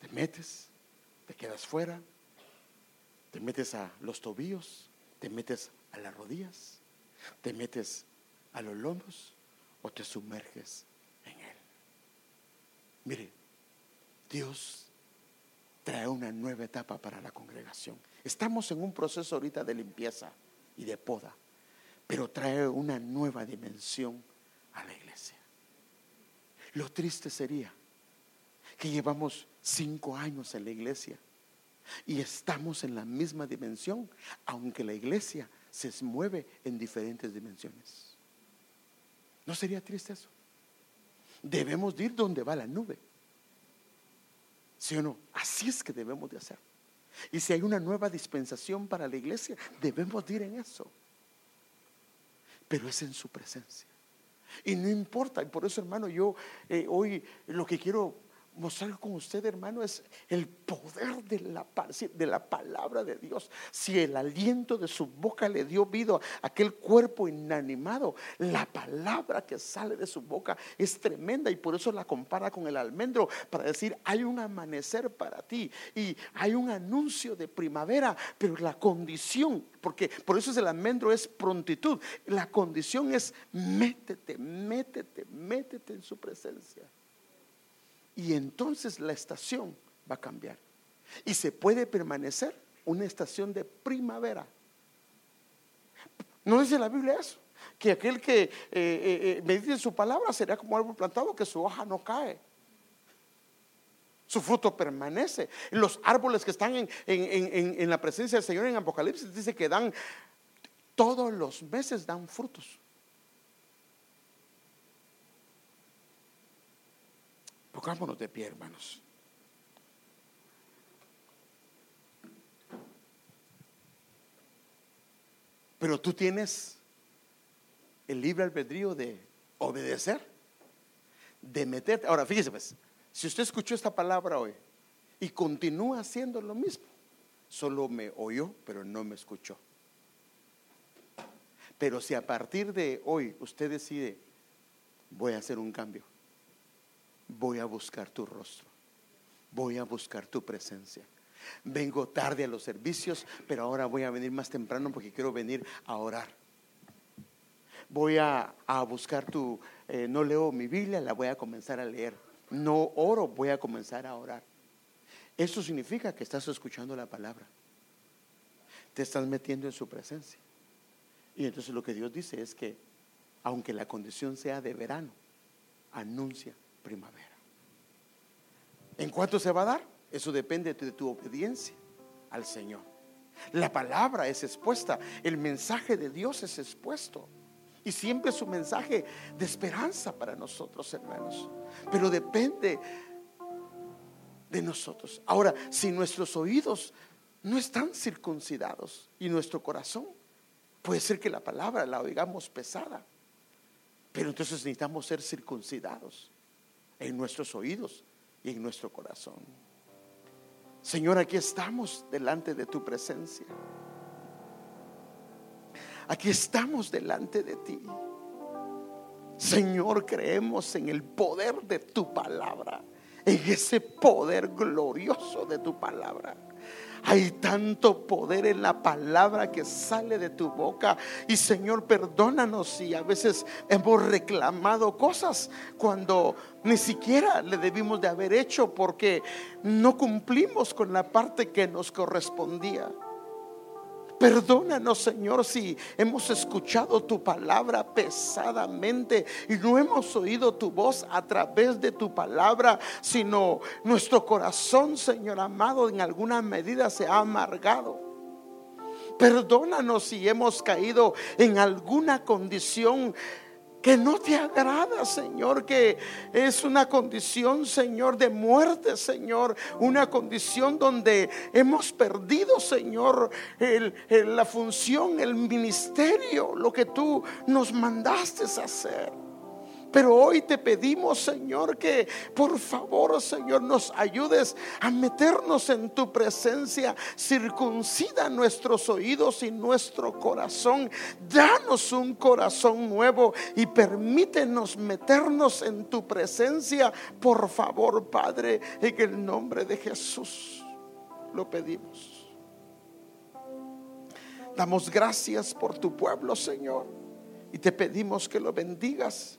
Te metes, te quedas fuera, te metes a los tobillos, te metes a las rodillas, te metes a los lomos o te sumerges en él. Mire, Dios trae una nueva etapa para la congregación. Estamos en un proceso ahorita de limpieza y de poda, pero trae una nueva dimensión a la iglesia. Lo triste sería que llevamos cinco años en la iglesia y estamos en la misma dimensión, aunque la iglesia se mueve en diferentes dimensiones. ¿No sería triste eso? Debemos ir donde va la nube. ¿Sí o no? Así es que debemos de hacer. Y si hay una nueva dispensación para la iglesia, debemos de ir en eso. Pero es en su presencia. Y no importa, y por eso hermano, yo eh, hoy lo que quiero mostrar con usted, hermano, es el poder de la, de la palabra de Dios. Si el aliento de su boca le dio vida a aquel cuerpo inanimado, la palabra que sale de su boca es tremenda y por eso la compara con el almendro para decir, hay un amanecer para ti y hay un anuncio de primavera, pero la condición, porque por eso es el almendro es prontitud, la condición es métete, métete, métete en su presencia. Y entonces la estación va a cambiar. Y se puede permanecer una estación de primavera. ¿No dice la Biblia eso? Que aquel que eh, eh, eh, medite su palabra será como árbol plantado que su hoja no cae. Su fruto permanece. Los árboles que están en, en la presencia del Señor en Apocalipsis dice que dan, todos los meses dan frutos. Pongámonos de pie, hermanos. Pero tú tienes el libre albedrío de obedecer, de meterte. Ahora, fíjese, pues, si usted escuchó esta palabra hoy y continúa haciendo lo mismo, solo me oyó, pero no me escuchó. Pero si a partir de hoy usted decide, voy a hacer un cambio, voy a buscar tu rostro, voy a buscar tu presencia. Vengo tarde a los servicios, pero ahora voy a venir más temprano porque quiero venir a orar. Voy a, buscar tu, eh, no leo mi Biblia, la voy a comenzar a leer. No oro, voy a comenzar a orar. Eso significa que estás escuchando la palabra. Te estás metiendo en su presencia. Y entonces lo que Dios dice es que, aunque la condición sea de verano, anuncia primavera. ¿En cuánto se va a dar? Eso depende de tu obediencia al Señor. La palabra es expuesta, el mensaje de Dios es expuesto. Y siempre es un mensaje de esperanza para nosotros, hermanos. Pero depende de nosotros. Ahora, si nuestros oídos no están circuncidados y nuestro corazón, puede ser que la palabra la oigamos pesada. Pero entonces necesitamos ser circuncidados en nuestros oídos y en nuestro corazón. Señor, aquí estamos delante de tu presencia. Aquí estamos delante de ti. Señor, creemos en el poder de tu palabra, en ese poder glorioso de tu palabra. Hay tanto poder en la palabra que sale de tu boca. Y Señor, perdónanos si a veces hemos reclamado cosas cuando ni siquiera le debimos de haber hecho porque no cumplimos con la parte que nos correspondía. Perdónanos, Señor, si hemos escuchado tu palabra pesadamente y no hemos oído tu voz a través de tu palabra, sino nuestro corazón, Señor amado, en alguna medida se ha amargado. Perdónanos si hemos caído en alguna condición que no te agrada, Señor, que es una condición, Señor, de muerte, Señor, una condición donde hemos perdido, Señor, la función, el ministerio, lo que tú nos mandaste hacer. Pero hoy te pedimos, Señor, que por favor, Señor, nos ayudes a meternos en tu presencia. Circuncida nuestros oídos y nuestro corazón. Danos un corazón nuevo y permítenos meternos en tu presencia. Por favor, Padre, en el nombre de Jesús lo pedimos. Damos gracias por tu pueblo, Señor. Y te pedimos que lo bendigas